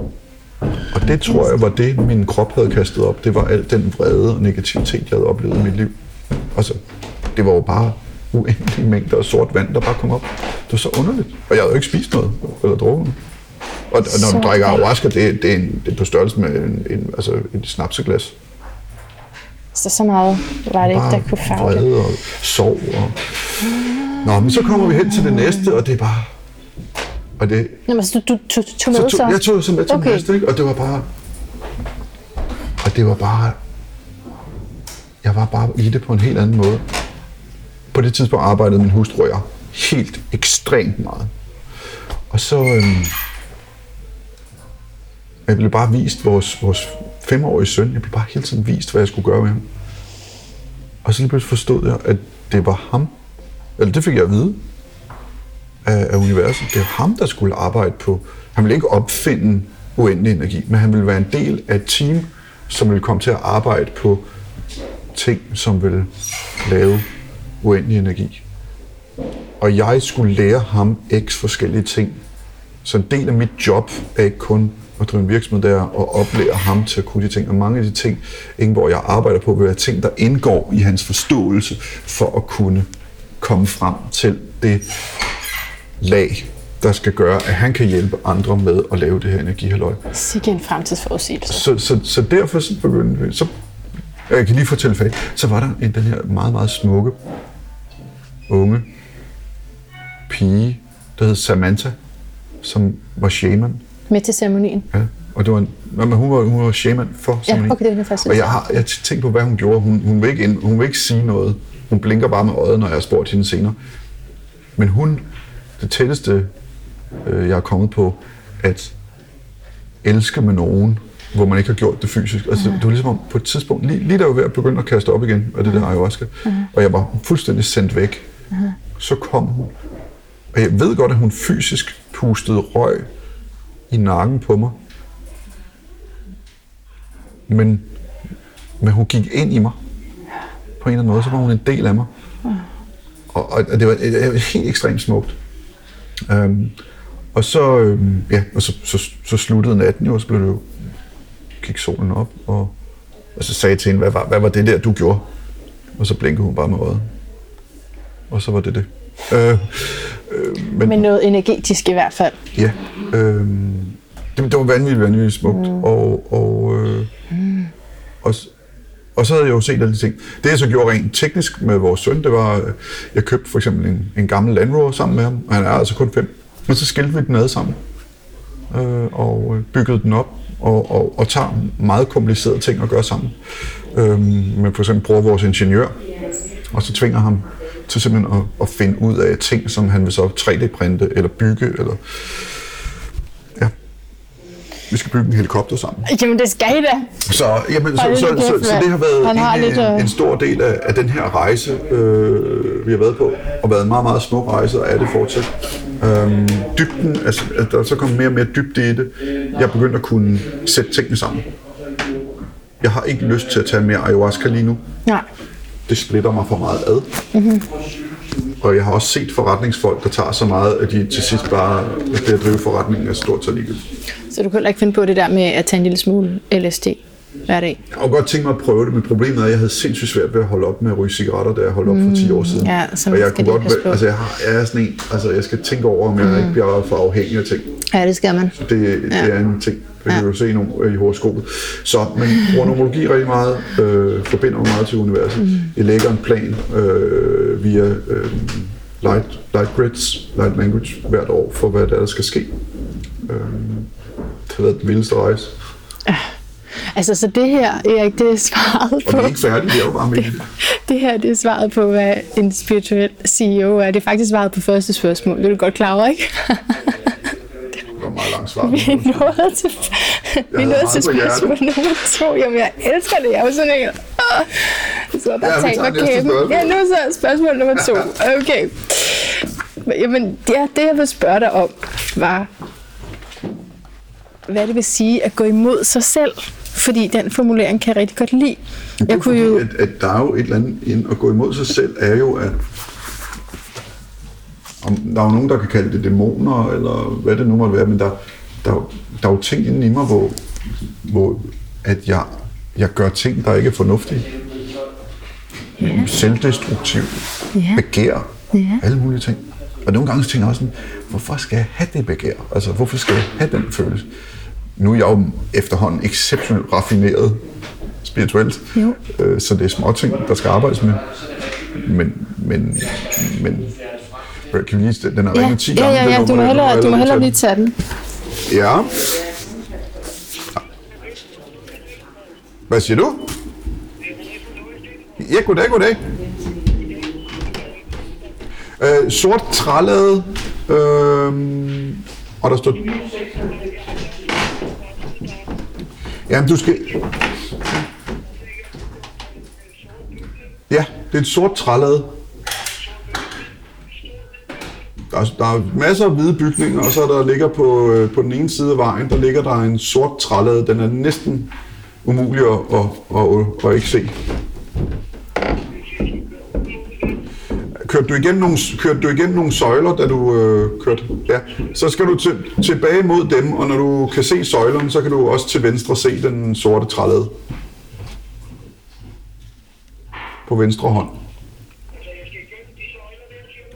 Og det tror jeg var det, min krop havde kastet op. Det var al den vrede og negativitet, jeg havde oplevet i mit liv. Altså, det var jo bare uendelige mængder af sort vand, der bare kom op. Det var så underligt. Og jeg havde jo ikke spist noget eller drukket noget. Og, og når du drikker ayahuasca, det, det, er en, det er på størrelse med en, en, altså et snapseglas. Så så meget var det ikke, der kunne farve det. og sorg. Og... Nå, men så kommer vi hen til det næste, og det er bare... Og det, Nå, men så du, du, du tog så med tog, så? jeg tog så med til okay. Næste, ikke? og det var bare... Og det var bare... jeg var bare i det på en helt anden måde. På det tidspunkt arbejdede min hustru og jeg helt ekstremt meget. Og så... Øhm, jeg blev bare vist vores, vores femårige søn. Jeg blev bare hele tiden vist, hvad jeg skulle gøre med ham. Og så lige pludselig forstod jeg, at det var ham. Eller det fik jeg at vide af, af universet. Det er ham, der skulle arbejde på. Han ville ikke opfinde uendelig energi, men han ville være en del af et team, som ville komme til at arbejde på ting, som ville lave uendelig energi. Og jeg skulle lære ham x forskellige ting. Så en del af mit job er ikke kun at drive en virksomhed der og oplære ham til at kunne de ting. Og mange af de ting, hvor jeg arbejder på, vil være ting, der indgår i hans forståelse for at kunne komme frem til det lag, der skal gøre, at han kan hjælpe andre med at lave det her energihalløj. Sikke en fremtidsforudsigelse. Så, så, så derfor så begyndte vi, så, jeg kan lige fortælle fag, så var der en, den her meget, meget smukke, unge pige, der hed Samantha, som var shaman. Med til ceremonien? Ja, og det var en, men hun var, hun var shaman for ceremonien. Ja, okay, det er faktisk Og jeg har, jeg tænkt på, hvad hun gjorde. Hun, hun, vil ikke ind, hun vil ikke sige noget. Hun blinker bare med øjet, når jeg har spurgt hende senere. Men hun, det tætteste, øh, jeg er kommet på, at elske med nogen, hvor man ikke har gjort det fysisk. Altså, det var ligesom om på et tidspunkt, lige, lige da jeg var ved at begynde at kaste op igen af det der ayahuasca, og jeg var fuldstændig sendt væk, så kom hun. Og jeg ved godt, at hun fysisk pustede røg i nakken på mig. Men, men hun gik ind i mig. På en eller anden måde, så var hun en del af mig. Og, og det, var, det var helt ekstremt smukt. Um, og så, øhm, ja, og så, så, så sluttede natten jo, og så blev det jo, gik solen op, og, og så sagde jeg til hende, hvad var, hvad var det der, du gjorde? Og så blinkede hun bare med øjet. Og så var det det. Øh, øh, men, Men noget energetisk i hvert fald. Ja. Øh, det, det var vanvittigt, vanvittigt smukt. Mm. Og, og, øh, mm. og, og så havde jeg jo set alle de ting. Det jeg så gjorde rent teknisk med vores søn, det var, jeg købte for eksempel en, en gammel Land Rover sammen med ham, og han er altså kun fem. Men så skilte vi den ad sammen, øh, og øh, byggede den op, og, og, og tager meget komplicerede ting at gøre sammen. Øh, men for eksempel bruger vores ingeniør, og så tvinger ham til simpelthen at, at finde ud af ting, som han vil så 3D-printe, eller bygge, eller. Vi skal bygge en helikopter sammen. Jamen, det skal I da. Så, jamen, så, så, så, så, det har været Han har egentlig lidt, en, øh, en stor del af, af den her rejse, øh, vi har været på, og været en meget, meget smuk rejse, og er det fortsat. Øhm, dybden, altså, der er så kommet mere og mere dybde i det. Jeg er begyndt at kunne sætte tingene sammen. Jeg har ikke lyst til at tage mere ayahuasca lige nu. Nej. Det splitter mig for meget ad. Mm-hmm. Og jeg har også set forretningsfolk, der tager så meget, at de til sidst bare, at det at drive forretningen er stort så ligegyldigt. Så du kan heller ikke finde på det der med at tage en lille smule LSD hver dag? Jeg kunne godt tænke mig at prøve det, men problemet er, at jeg havde sindssygt svært ved at holde op med at ryge cigaretter, da jeg holdt op for 10 år siden. ja, så og jeg kunne godt, på. altså jeg, har, jeg er sådan en, altså jeg skal tænke over, om jeg mm. ikke bliver for afhængig af ting. Ja, det skal man. Det, det Ja. er en ting, det kan du jo se nu i horoskopet. Så, men bruger nomologi rigtig meget, øh, forbinder mig meget til universet. Mm. Jeg lægger en plan øh, via øh, light, light grids, light language, hvert år, for hvad der, er, der skal ske. Øh, har været den vildeste rejse. Altså, så det her, Erik, det er svaret Og på... det er ikke færdigt, det er jo bare med Det her, det er svaret på, hvad en spirituel CEO er. Det er faktisk svaret på første spørgsmål. Det er du godt klar over, ikke? Det var meget langt svar. Vi er nået til, vi nået til spørgsmål nummer to. Jamen, jeg elsker det. Jeg er jo sådan en... Jeg skal bare Ja, næste kæben. Ja, nu så spørgsmål nummer to. Okay. Jamen, ja, det jeg vil spørge dig om, var, hvad det vil sige at gå imod sig selv. Fordi den formulering kan jeg rigtig godt lide. Det Jeg kunne jo... at, at der er jo et eller andet ind at gå imod sig selv, er jo, at om, der er jo nogen, der kan kalde det dæmoner, eller hvad det nu måtte være, men der, der, er jo- der er jo ting inde i mig, hvor, hvor at jeg, jeg gør ting, der ikke er fornuftige. Ja. Selvdestruktiv, Ja. begær, Ja. alle mulige ting. Og nogle gange tænker jeg også sådan, hvorfor skal jeg have det begær? Altså, hvorfor skal jeg have den følelse? Nu er jeg jo efterhånden exceptionelt raffineret spirituelt, Jo. øh, så det er små ting, der skal arbejdes med. Men, men, men kan vi lige, den er Ja, ringet 10 ja, gange. ja, ja, nummer du må hellere, du må hellere lige tage den. Ja. Hvad siger du? Ja, goddag, goddag. Øh, sort trælade, øh, og der står... Jamen, du skal... Ja, det er et sort trælade. Der er, der er masser af hvide bygninger, og så der ligger på, øh, på den ene side af vejen, der ligger der en sort trælade. Den er næsten umulig at, at, at, at, at ikke se. Kørte du igennem nogle, kørte du igennem nogle søjler, da du øh, kørte? Ja. Så skal du til, tilbage mod dem, og når du kan se søjlerne, så kan du også til venstre se den sorte trælade. På venstre hånd.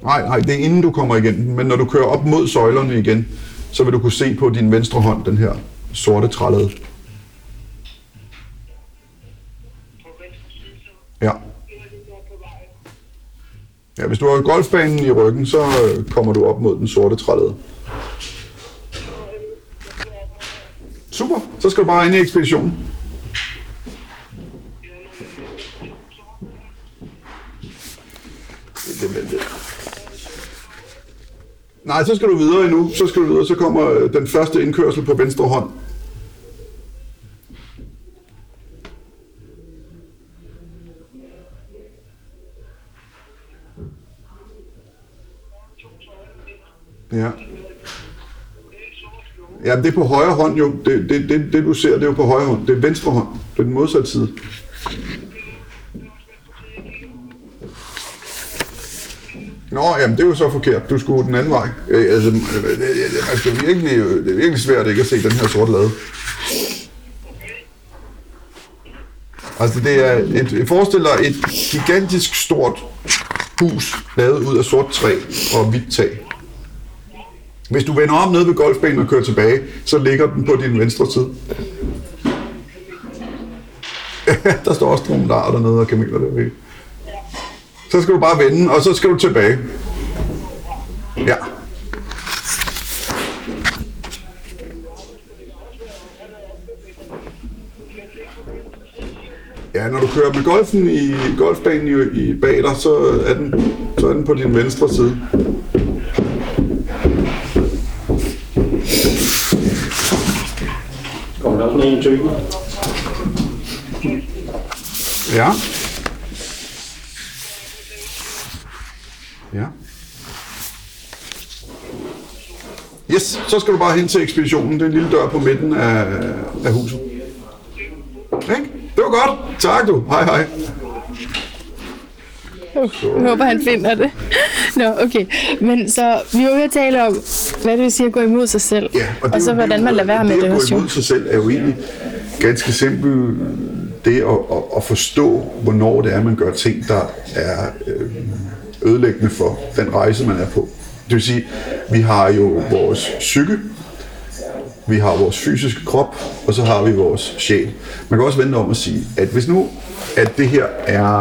Nej, nej, det er inden du kommer igennem men når du kører op mod søjlerne igen, så vil du kunne se på din venstre hånd den her sorte trælade. Ja. Ja, hvis du har golfbanen i ryggen, så øh, kommer du op mod den sorte trælade. Super, så skal du bare ind i ekspeditionen. Det, det, det. Nej, så skal du videre endnu. Så skal du videre, så kommer øh, den første indkørsel på venstre hånd. Ja. Ja, det er på højre hånd jo. Det, det, det, det du ser, det er jo på højre hånd. Det er venstre hånd. Det er den modsatte side. Nå, jamen det er jo så forkert. Du skulle den anden vej. Øh, altså, øh, øh, øh, øh altså, det, det, man skal virkelig, det er virkelig svært ikke at se den her sorte lade. Altså det er et, forestil dig et gigantisk stort hus, lavet ud af sort træ og hvidt tag. Hvis du vender om ned ved golfbanen og kører tilbage, så ligger den på din venstre side. der står også dromedarer dernede og kameler der. Så skal du bare vende, og så skal du tilbage. Ja. Ja, når du kører med golfen i golfbanen i, i bag dig, så er, den, så er den på din venstre side. Typen? Ja. Ja. Yes, så skal du bare hen til ekspeditionen. Det er en lille dør på midten af, af huset. Ikke? Det var godt. Tak du. Hej hej. Jeg håber, han finder det. Nå, okay. Men så, vi var ved at tale om, hvad det vil sige at gå imod sig selv. Ja, og, det og så, jo- hvordan man lader være med det Det at gå imod sig selv er jo egentlig ganske simpelt det at, at, at forstå, hvornår det er, man gør ting, der er øh, ødelæggende for den rejse, man er på. Det vil sige, vi har jo vores psyke, vi har vores fysiske krop, og så har vi vores sjæl. Man kan også vende om og sige, at hvis nu, at det her er,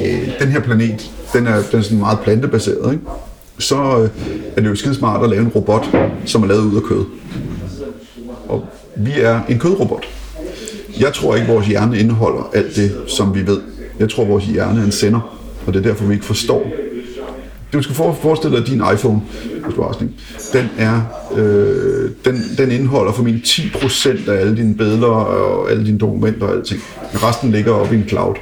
øh, den her planet, den er, den er sådan meget plantebaseret, ikke? så øh, er det jo skidesmart at lave en robot, som er lavet ud af kød. Og vi er en kødrobot. Jeg tror ikke, vores hjerne indeholder alt det, som vi ved. Jeg tror, vores hjerne er en sender, og det er derfor, vi ikke forstår. Du skal forestille dig, at din iPhone, hvis du har sådan den, er, øh, den, den indeholder formentlig 10% af alle dine billeder og alle dine dokumenter og alting. Resten ligger oppe i en cloud.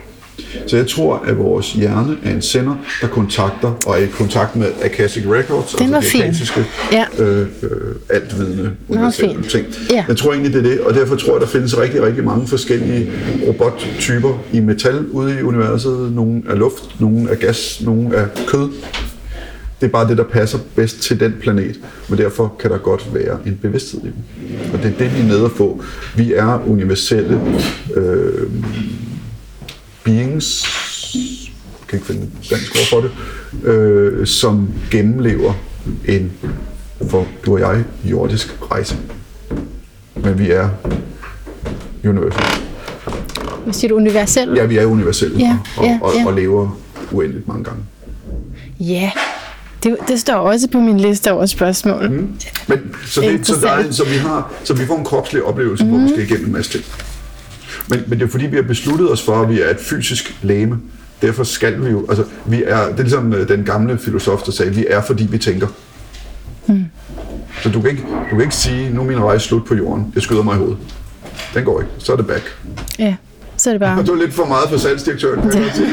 Så jeg tror, at vores hjerne er en sender, der kontakter og er i kontakt med Akashic Records, Den altså fin. de akasiske Ja. øh, øh, altvidende universelle ting. Ja. Jeg tror egentlig, det er det, og derfor tror jeg, der findes rigtig, rigtig mange forskellige robottyper i metal ude i universet. Nogle er luft, nogle er gas, nogle er kød. Det er bare det, der passer bedst til den planet, men derfor kan der godt være en bevidsthed i dem. Og det er det, vi er nede at få. Vi er universelle øh, beings, jeg kan ikke finde et dansk ord for det, øh, som gennemlever en, for du og jeg, jordisk rejse. Men vi er universelle. Hvad siger du, universel? Ja, vi er universelle Ja, og, ja, og, ja. og lever uendeligt mange gange. Ja. Det, det står også på min liste over spørgsmål. Mm. Men, så, det, så, der er, så, vi har, så vi får en kropslig oplevelse, mm. hvor vi skal igennem en masse ting. Men, men det er fordi, vi har besluttet os for, at vi er et fysisk læme. Derfor skal vi jo, altså vi er, det er ligesom øh, den gamle filosof, der sagde, vi er fordi vi tænker. Hmm. Så du kan, ikke, du kan ikke sige, nu er min rejse slut på jorden, jeg skyder mig i hovedet. Den går ikke, så er det back. Ja, så er det bare... Og det var lidt for meget for salgsdirektøren, kan jeg sige.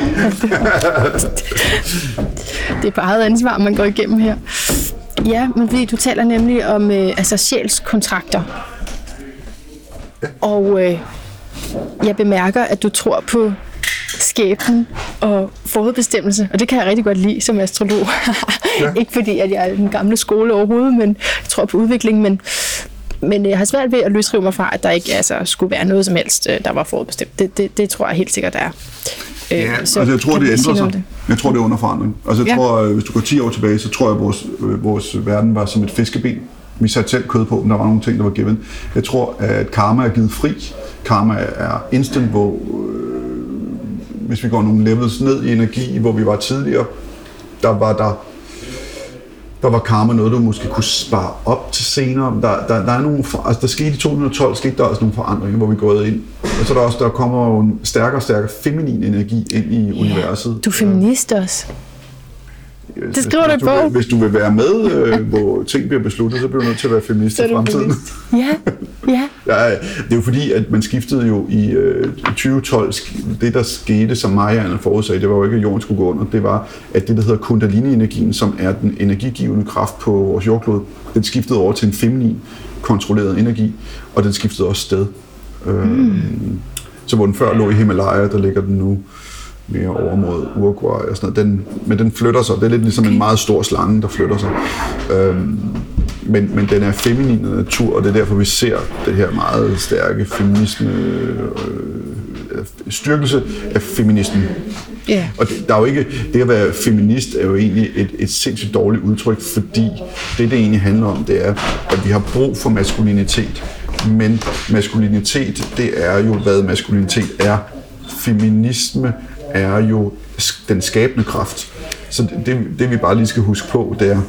det er bare eget ansvar, man går igennem her. Ja, men fordi du taler nemlig om øh, altså sjælskontrakter. Ja. Og øh, jeg bemærker, at du tror på skæbnen og forudbestemmelse, og det kan jeg rigtig godt lide som astrolog. Ja. Ikke fordi, at jeg er den gamle skole overhovedet, men jeg tror på udvikling, men, men jeg har svært ved at løsrive mig fra, at der ikke altså, skulle være noget som helst, øh, der var forudbestemt. Det, det, det tror jeg helt sikkert, der er. Øh, ja, så altså jeg tror, det ændrer sig. Det? Jeg tror, det er under forandring. Altså jeg ja. tror, øh, hvis du går 10 år tilbage, så tror jeg, at vores, vores verden var som et fiskeben. Vi satte selv kød på, men der var nogle ting, der var given. Jeg tror, at karma er givet fri. Karma er instant, hvor øh, hvis vi går nogle levels ned i energi, hvor vi var tidligere, der var der der var karma noget, du måske kunne spare op til senere. Der, der, der, er nogle, altså der skete i 2012 skete der også nogle forandringer, hvor vi går ind. Og så er der også, der kommer jo en stærkere og stærkere feminin energi ind i ja, universet. Du er feminist også. Det skriver du i bog. Hvis du vil være med, øh, hvor ting bliver besluttet, så bliver du nødt til at være feminist i fremtiden. Ja, ja. ja. Det er jo fordi, at man skiftede jo i øh, 2012, det der skete, som Maja forudsagde, det var jo ikke, at jorden skulle gå under, det var, at det, der hedder kundalini-energien, som er den energigivende kraft på vores jordklode, den skiftede over til en feminin kontrolleret energi, og den skiftede også sted. Mm. Øh, så hvor den før lå i Himalaya, der ligger den nu mere over mod Uruguay og sådan noget. Den, men den flytter sig. Det er lidt ligesom en meget stor slange, der flytter sig. Øhm, men, men den er feminin natur, og det er derfor, vi ser det her meget stærke feminisme, øh, styrkelse af feminismen. Yeah. Og det, der er jo ikke, det at være feminist er jo egentlig et, et sindssygt dårligt udtryk, fordi det, det egentlig handler om, det er, at vi har brug for maskulinitet. Men maskulinitet, det er jo, hvad maskulinitet er. Feminisme er jo den skabende kraft. Så det, det, vi bare lige skal huske på, det er,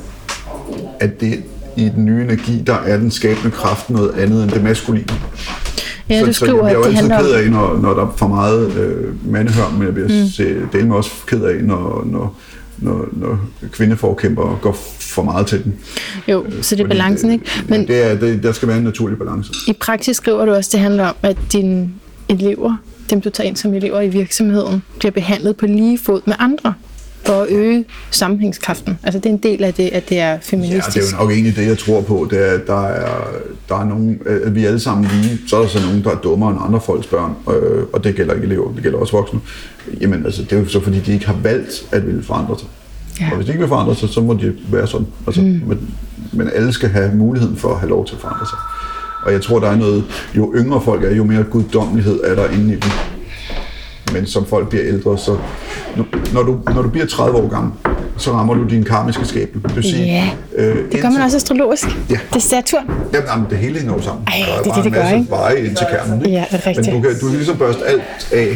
at det, i den nye energi, der er den skabende kraft noget andet end det maskuline. Ja, så, du skriver, så jeg bliver jo altid ked af, når, når der er for meget øh, mandehør, men jeg bliver mm. dele mig også ked af, når, når, når, når kvindeforkæmper går for meget til den. Jo, så det er balancen, ikke? Men ja, det er, det, der skal være en naturlig balance. I praksis skriver du også, det handler om, at dine elever dem du tager ind som elever i virksomheden, bliver behandlet på lige fod med andre for at øge sammenhængskraften. Altså det er en del af det, at det er feministisk. Ja, det er jo nok egentlig det, jeg tror på. Det er, der, er, der er nogen, at vi er alle sammen lige. Så er der så nogen, der er dummere end andre folks børn, øh, og det gælder ikke elever, det gælder også voksne. Jamen altså, det er jo så fordi, de ikke har valgt at ville forandre sig. Ja. Og hvis de ikke vil forandre sig, så må de være sådan. Altså, mm. men, men alle skal have muligheden for at have lov til at forandre sig. Og jeg tror, der er noget, jo yngre folk er, jo mere guddommelighed er der inde i dem. Men som folk bliver ældre, så når du, når du bliver 30 år gammel, så rammer du din karmiske skæbne. Det, sige, ja, øh, det gør man også astrologisk. Ja. Det er Saturn. Jamen, jamen, det hele hænger jo sammen. Ej, der er det, bare det, det en masse gør, veje ind til kernen. Ikke? Ja, det er rigtigt. Men du kan, du kan ligesom børste alt af,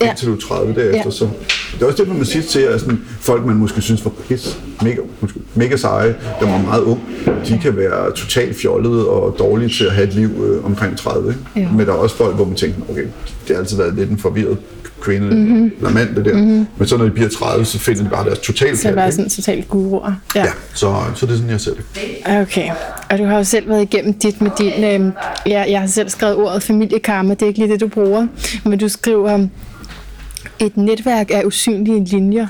ja. indtil du er 30 derefter. Ja. Så det er også det, man sidst ser, at sådan, folk, man måske synes var pis, mega, måske, mega seje, der var meget ung, de kan være totalt fjollede og dårlige til at have et liv øh, omkring 30. Ikke? Ja. Men der er også folk, hvor man tænker, okay, det har altid været lidt en forvirret kvinde mm-hmm. eller mand, det der. Mm-hmm. Men så når de bliver 30, så finder de bare deres totalt Så er bare sådan totalt guruer. Ja. ja, så, så det er sådan, jeg ser det. Okay. Og du har jo selv været igennem dit med din... Øh, ja, jeg har selv skrevet ordet familiekarma, det er ikke lige det, du bruger. Men du skriver, et netværk af usynlige linjer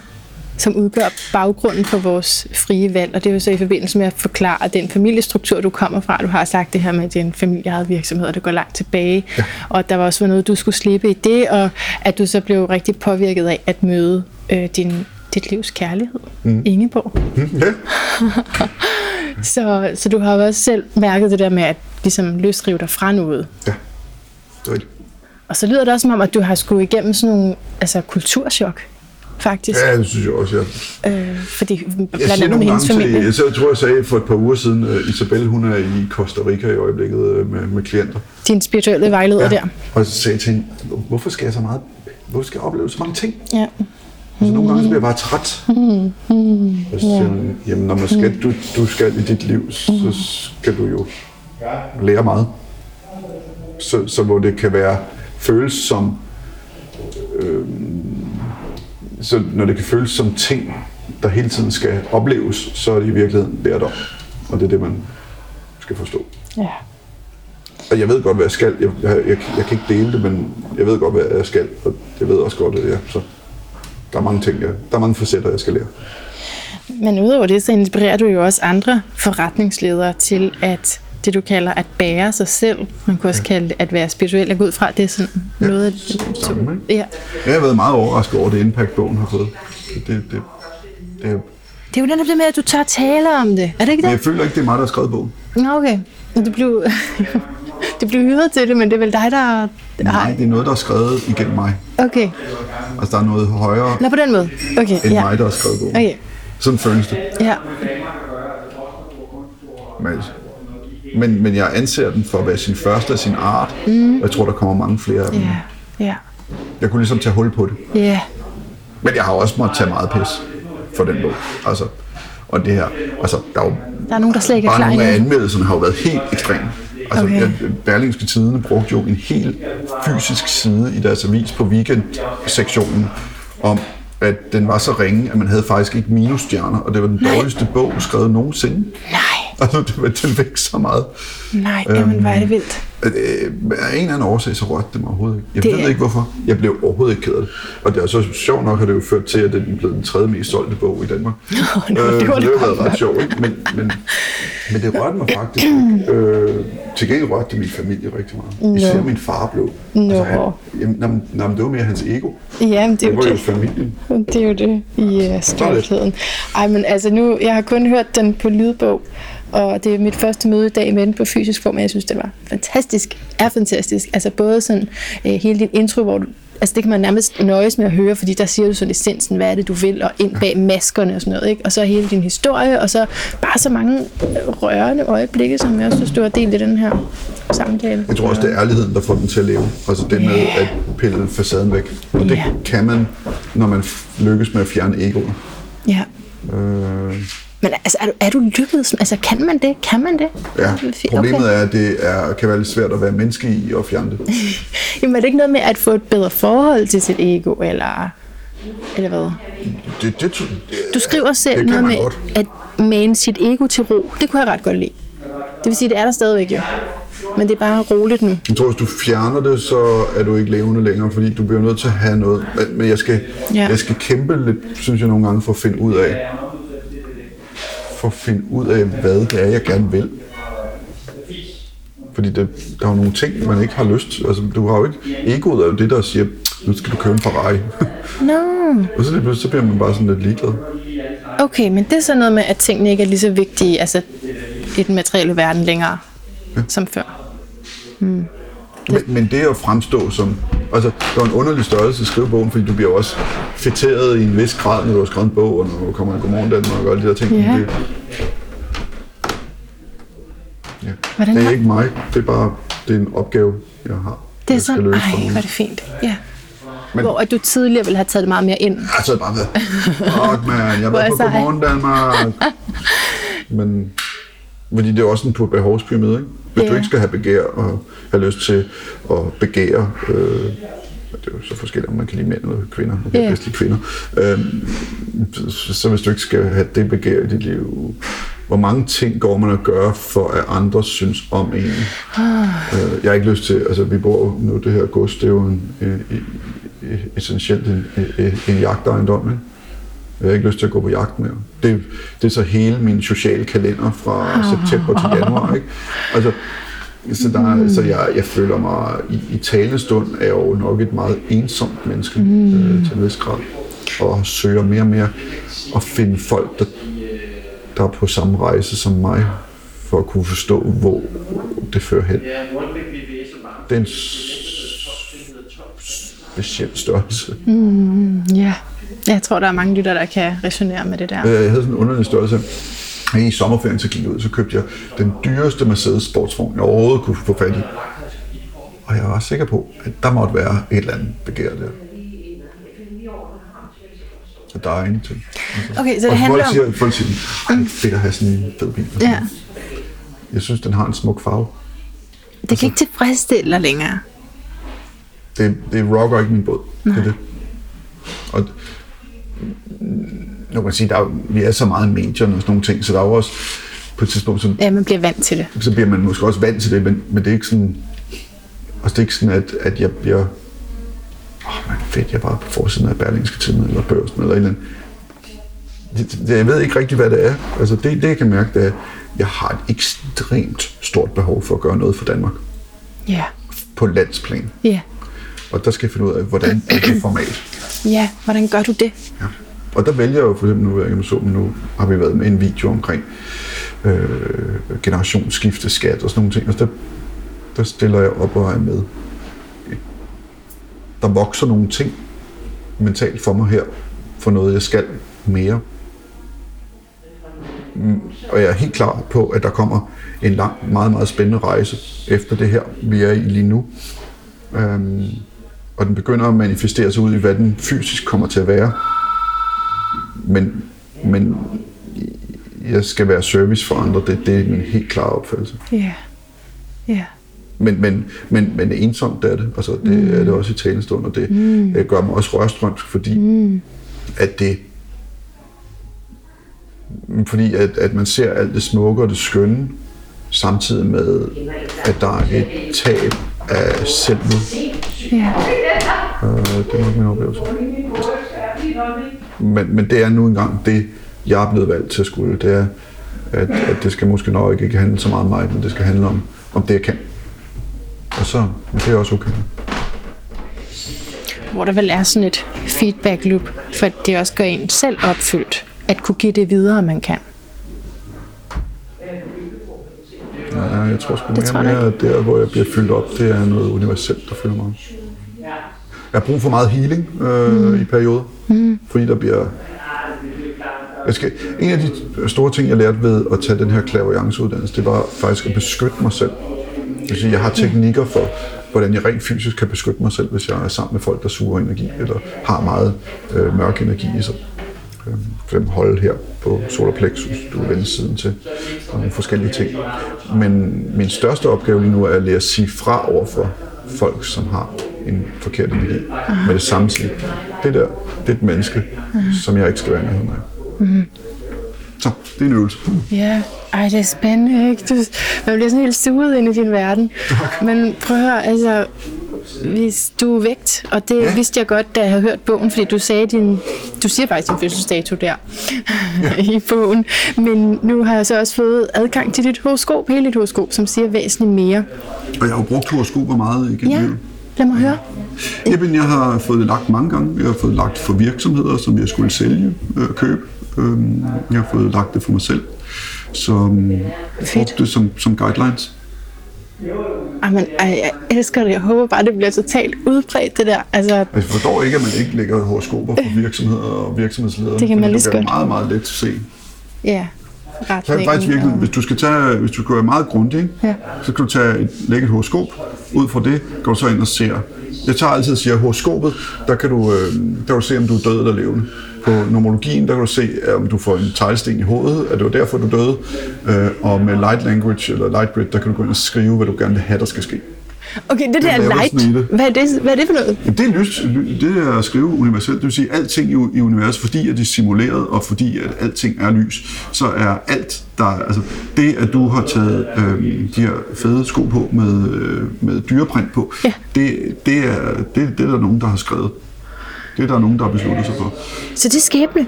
som udgør baggrunden for vores frie valg. Og det er jo så i forbindelse med at forklare den familiestruktur, du kommer fra. Du har sagt det her med, at det er en familieejet virksomhed, og det går langt tilbage. Ja. Og der var også noget, du skulle slippe i det, og at du så blev rigtig påvirket af at møde øh, din, dit livs kærlighed, mm. Ingeborg. Mm, ja. så, så du har også selv mærket det der med at ligesom løsrive dig fra noget. Ja, det er Og så lyder det også som om, at du har skulle igennem sådan nogle altså, kulturschok faktisk. Ja, det synes jeg også, ja. Øh, fordi blandt andet med hendes familie. Til, jeg tror, jeg sagde for et par uger siden, uh, Isabel, hun er i Costa Rica i øjeblikket uh, med, med klienter. Din spirituelle vejleder ja. der. Og så sagde jeg til hende, hvorfor skal jeg så meget, hvorfor skal jeg opleve så mange ting? Ja. Så nogle gange så bliver jeg bare træt. Mm. Mm. Og så siger hun, jamen når man skal, du, du skal i dit liv, så skal du jo lære meget. Så, så hvor det kan være føles som... Øh, så når det kan føles som ting, der hele tiden skal opleves, så er det i virkeligheden lærdom. Og det er det, man skal forstå. Ja. Og jeg ved godt, hvad jeg skal. Jeg, jeg, jeg, jeg kan ikke dele det, men jeg ved godt, hvad jeg skal. Og jeg ved også godt, at jeg, så der er mange ting, jeg, der er mange facetter, jeg skal lære. Men udover det, så inspirerer du jo også andre forretningsledere til at det, du kalder at bære sig selv. Man kunne også ja. kalde det at være spirituel. Jeg går ud fra, at det er sådan ja, noget af det. Samme, ikke? Ja. Jeg har været meget overrasket over det impact, bogen har fået. Det, det, det, det, det er jo netop det med, at du tør tale om det. Er det ikke det? Men jeg føler ikke, det er mig, der har skrevet bogen. Nå, okay. Du blev, du blev hyret til det, men det er vel dig, der... Nej, det er noget, der er skrevet igennem mig. Okay. Altså, der er noget højere Nå, på den måde. Okay, end ja. mig, der har skrevet bogen. Okay. Sådan føles det. Ja. Men, men, men jeg anser den for at være sin første af sin art, mm. og jeg tror, der kommer mange flere af dem. Ja. Ja. Jeg kunne ligesom tage hul på det. Ja. Men jeg har også måttet tage meget pis for den bog. Altså, og det her, altså, der er jo Der er nogen, der slet ikke er klar nogle af anmeldelserne har jo været helt ekstreme. Altså, Okay. Berlingske Tidene brugte jo en helt fysisk side i deres avis på weekend-sektionen om, at den var så ringe, at man havde faktisk ikke minusstjerner, og det var den dårligste bog skrevet nogensinde. Nej. Altså, det var, den væk så meget. Nej, jamen, hvor er det vildt. At, øh, af en eller anden årsag, så rørte det mig overhovedet ikke. Jeg Det det... ved ikke hvorfor. Jeg blev overhovedet ikke ked af det. Og det er så sjovt nok, har det jo ført til, at den er blevet den tredje mest solgte bog i Danmark. Nå, det var øh, det det har jo godt været ret sjovt, ikke? Men, men, men det rørte mig faktisk ikke. Øh, til gengæld rørte det min familie rigtig meget. Især min far blev. Altså, han, jamen, jamen, jamen, det var mere hans ego. Ja, men det er Det jo var jo det. familien. Det er jo det i uh, stoltheden. Ej, men altså nu, jeg har kun hørt den på lydbog, og det er mit første møde i dag med den på fysisk form, og jeg synes, det var fantastisk. Er fantastisk. Altså både sådan øh, hele din intro, hvor du Altså det kan man nærmest nøjes med at høre, fordi der siger du sådan essensen, hvad er det du vil, og ind bag maskerne og sådan noget, ikke? Og så hele din historie, og så bare så mange øh, rørende øjeblikke, som jeg også synes, du har delt i den her samtale. Jeg tror også, det er ærligheden, der får den til at leve. Altså det med at pille facaden væk. Og det Ja. kan man, når man lykkes med at fjerne egoet. Ja. Øh, Men altså, er du, er du lykkedes? Altså, kan man det? Kan man det? Ja, problemet okay. er, at det er, kan være lidt svært at være menneske i og fjerne det. Jamen, er det ikke noget med at få et bedre forhold til sit ego, eller, eller hvad? det, det, det Du skriver selv det noget med godt. at mane sit ego til ro. Det kunne jeg ret godt lide. Det vil sige, det er der stadigvæk jo. Men det er bare roligt nu. Jeg tror, hvis du fjerner det, så er du ikke levende længere, fordi du bliver nødt til at have noget. Men, jeg, skal, ja. jeg skal kæmpe lidt, synes jeg nogle gange, for at finde ud af, for at finde ud af, hvad det er, jeg gerne vil. Fordi det, der er jo nogle ting, man ikke har lyst til. Altså, du har jo ikke... Egoet er jo det, der siger, nu skal du købe en Ferrari. Nå, og så, pludselig, så bliver man bare sådan lidt ligeglad. okay, men det er så noget med, at tingene ikke er lige så vigtige altså, i den materielle verden længere, ja. som før. Men, men det at fremstå som... Altså, det var en underlig størrelse at skrive bogen, fordi du bliver også fætteret i en vis grad, når du har skrevet en bog, og når du kommer i Godmorgen Danmark og alle de der ting. Ja. Det, ja. Hvordan det er har- ikke mig. Det er bare det er en opgave, jeg har. Det er jeg sådan, løse ej, hvor er det fint. Ja. Men- Hvor at du tidligere ville have taget det meget mere ind. Det er bare været, fuck man, jeg var på. Godmorgen Danmark. Men, fordi det er også en på behovspyramide, ikke? Hvis Ja. du ikke skal have begær og have lyst til at begære, øh, det er jo så forskelligt, om man kan lide mænd eller kvinder, man kan Ja. bedst lide kvinder, øh, så, så hvis du ikke skal have det begær i dit liv, hvor mange ting går man at gøre for, at andre synes om en? Øh, jeg har ikke lyst til, altså vi bor nu, det her gods, det er jo en, en, en, essentielt en, en, en jagtejendom, ikke? Jeg har ikke lyst til at gå på jagt mere. Det, det er så hele min sociale kalender fra september til januar. Ikke? Altså, så, der, er- så jeg, jeg føler mig, i, i talestund er jeg jo nok et meget ensomt menneske mm. øh, til en vis grad. Og søger mere og mere at finde folk, der, der er på samme rejse som mig, for at kunne forstå, hvor det fører hen. Det er en speciel størrelse. Ja. Jeg tror, der er mange lytter, der kan resonere med det der. Øh, Jeg havde sådan en underlig størrelse. I sommerferien så gik jeg ud, så købte jeg den dyreste Mercedes sportsvogn, jeg overhovedet kunne få fat i. Og jeg var sikker på, at der måtte være et eller andet begær der. Så der er ingenting. Altså. Okay, så det og handler folk om- siger, folk siger, "Ej, det er fedt at have sådan en fed bil. Ja. Jeg synes, den har en smuk farve. Det kan ikke tilfredsstille dig længere. det, det rocker ikke min båd. Det er det. Og nu kan man sige, der er, vi er så meget i medierne og sådan nogle ting, så der er jo også på et tidspunkt, så, Ja, man bliver vant til det. så bliver man måske også vant til det, men, men det er ikke sådan, altså det er ikke sådan, at, at jeg bliver, åh, man fedt, jeg bare på forsiden af Berlingske Tidende, eller Børsen, eller et eller andet. Det, det, jeg ved ikke rigtig, hvad det er. Altså det, det jeg kan mærke, det er, at jeg har et ekstremt stort behov for at gøre noget for Danmark Ja. på landsplan. Ja. Og der skal jeg finde ud af, hvordan er det format. Ja, hvordan gør du det? Ja. Og der vælger jeg jo for eksempel nu, jeg så, nu har vi været med en video omkring øh, generationsskifte, skat og sådan nogle ting. Og der, der stiller jeg op og er med. Der vokser nogle ting mentalt for mig her, for noget jeg skal mere. Mm, Og jeg er helt klar på, at der kommer en lang, meget, meget spændende rejse efter det her, vi er i lige nu. Øhm, og den begynder at manifestere sig ud i, hvad den fysisk kommer til at være. Men, men jeg skal være service for andre, det, det er min helt klare opfattelse. Ja. Ja. Men, men, men, men ensomt er det. Altså, det mm. er det også i talestund, og det mm. gør mig også rørstrømsk, fordi mm. at det fordi at, at man ser alt det smukke og det skønne, samtidig med, at der er et tab af selvmord. Ja. Øh, det er nok min oplevelse. Men, men det er nu engang det, jeg er blevet valgt til at skulle. Det er, at, at det skal måske nok ikke handle så meget om mig, men det skal handle om, om det, jeg kan. Og så men det er også okay. Hvor der vel er sådan et feedback loop, for at det også gør en selv opfyldt, at kunne give det videre, man kan. Ja, jeg tror sgu tror mere, jeg mere, at der, hvor jeg bliver fyldt op, det er noget universelt, der fylder mig. Jeg har brug for meget healing øh, mm. i perioder, mm. fordi der bliver... Jeg skal, en af de store ting, jeg lærte ved at tage den her klaverjanceuddannelse, det var faktisk at beskytte mig selv. Vil sige, jeg har teknikker for, hvordan jeg rent fysisk kan beskytte mig selv, hvis jeg er sammen med folk, der suger energi, eller har meget øh, mørk energi i sig. Øh, eksempel holde her på solar plexus, du er vende siden til, og nogle forskellige ting. Men min største opgave lige nu er at lære at sige fra over for folk, som har en forkert energi. Med det samme sige, det der, det er et menneske, som jeg ikke skal være i nærheden af. Så, det er en øvelse. Ja, ej, det er spændende, ikke? Du, man bliver sådan helt suget ind i din verden. Men prøv at høre, altså, hvis du er vægt, og det ja. vidste jeg godt, da jeg havde hørt bogen, fordi du sagde din, du siger faktisk din fødselsdato der ja. i bogen, men nu har jeg så også fået adgang til dit horoskop, hele dit horoskop, som siger væsentligt mere. Og jeg har brugt horoskoper meget igennem Ja, lad mig høre. Jamen, jeg har fået det lagt mange gange. Jeg har fået lagt for virksomheder, som jeg skulle sælge, øh, købe. Øhm, jeg har fået lagt det for mig selv. Så øhm, brugt det som, som guidelines. Jamen, ej, jeg elsker det. Jeg håber bare, det bliver totalt udbredt, det der. Altså, jeg forstår ikke, at man ikke lægger horoskoper for virksomheder og virksomhedsledere. Det kan man lige så godt. meget, meget let at se. ja, ret Så er det faktisk virkelig, hvis du skal tage, hvis du skal være meget grundig, ikke? Ja. så kan du tage et, lægge et horoskop. Ud fra det går du så ind og ser. Jeg tager altid og siger, horoskopet, der kan, du, øh, der kan du se, om du er død eller levende. På nomologien, der kan du se, om du får en teglsten i hovedet, at det var derfor, du døde. Øh, og med light language eller light grid, der kan du gå ind og skrive, hvad du gerne vil have, der skal ske. Okay, det der light, hvad er det, hvad er det for noget? Jamen, det er lys, ly- det er at skrive universelt, det vil sige, alting i, i universet, fordi at det er simuleret, og fordi at alting er lys, så er alt, der, altså det, at du har taget øh, de her fede sko på med, øh, med dyreprint på, Ja. det, det, er, det, det er der nogen, der har skrevet. Det er der nogen, der har besluttet sig for. Så det er skæbne.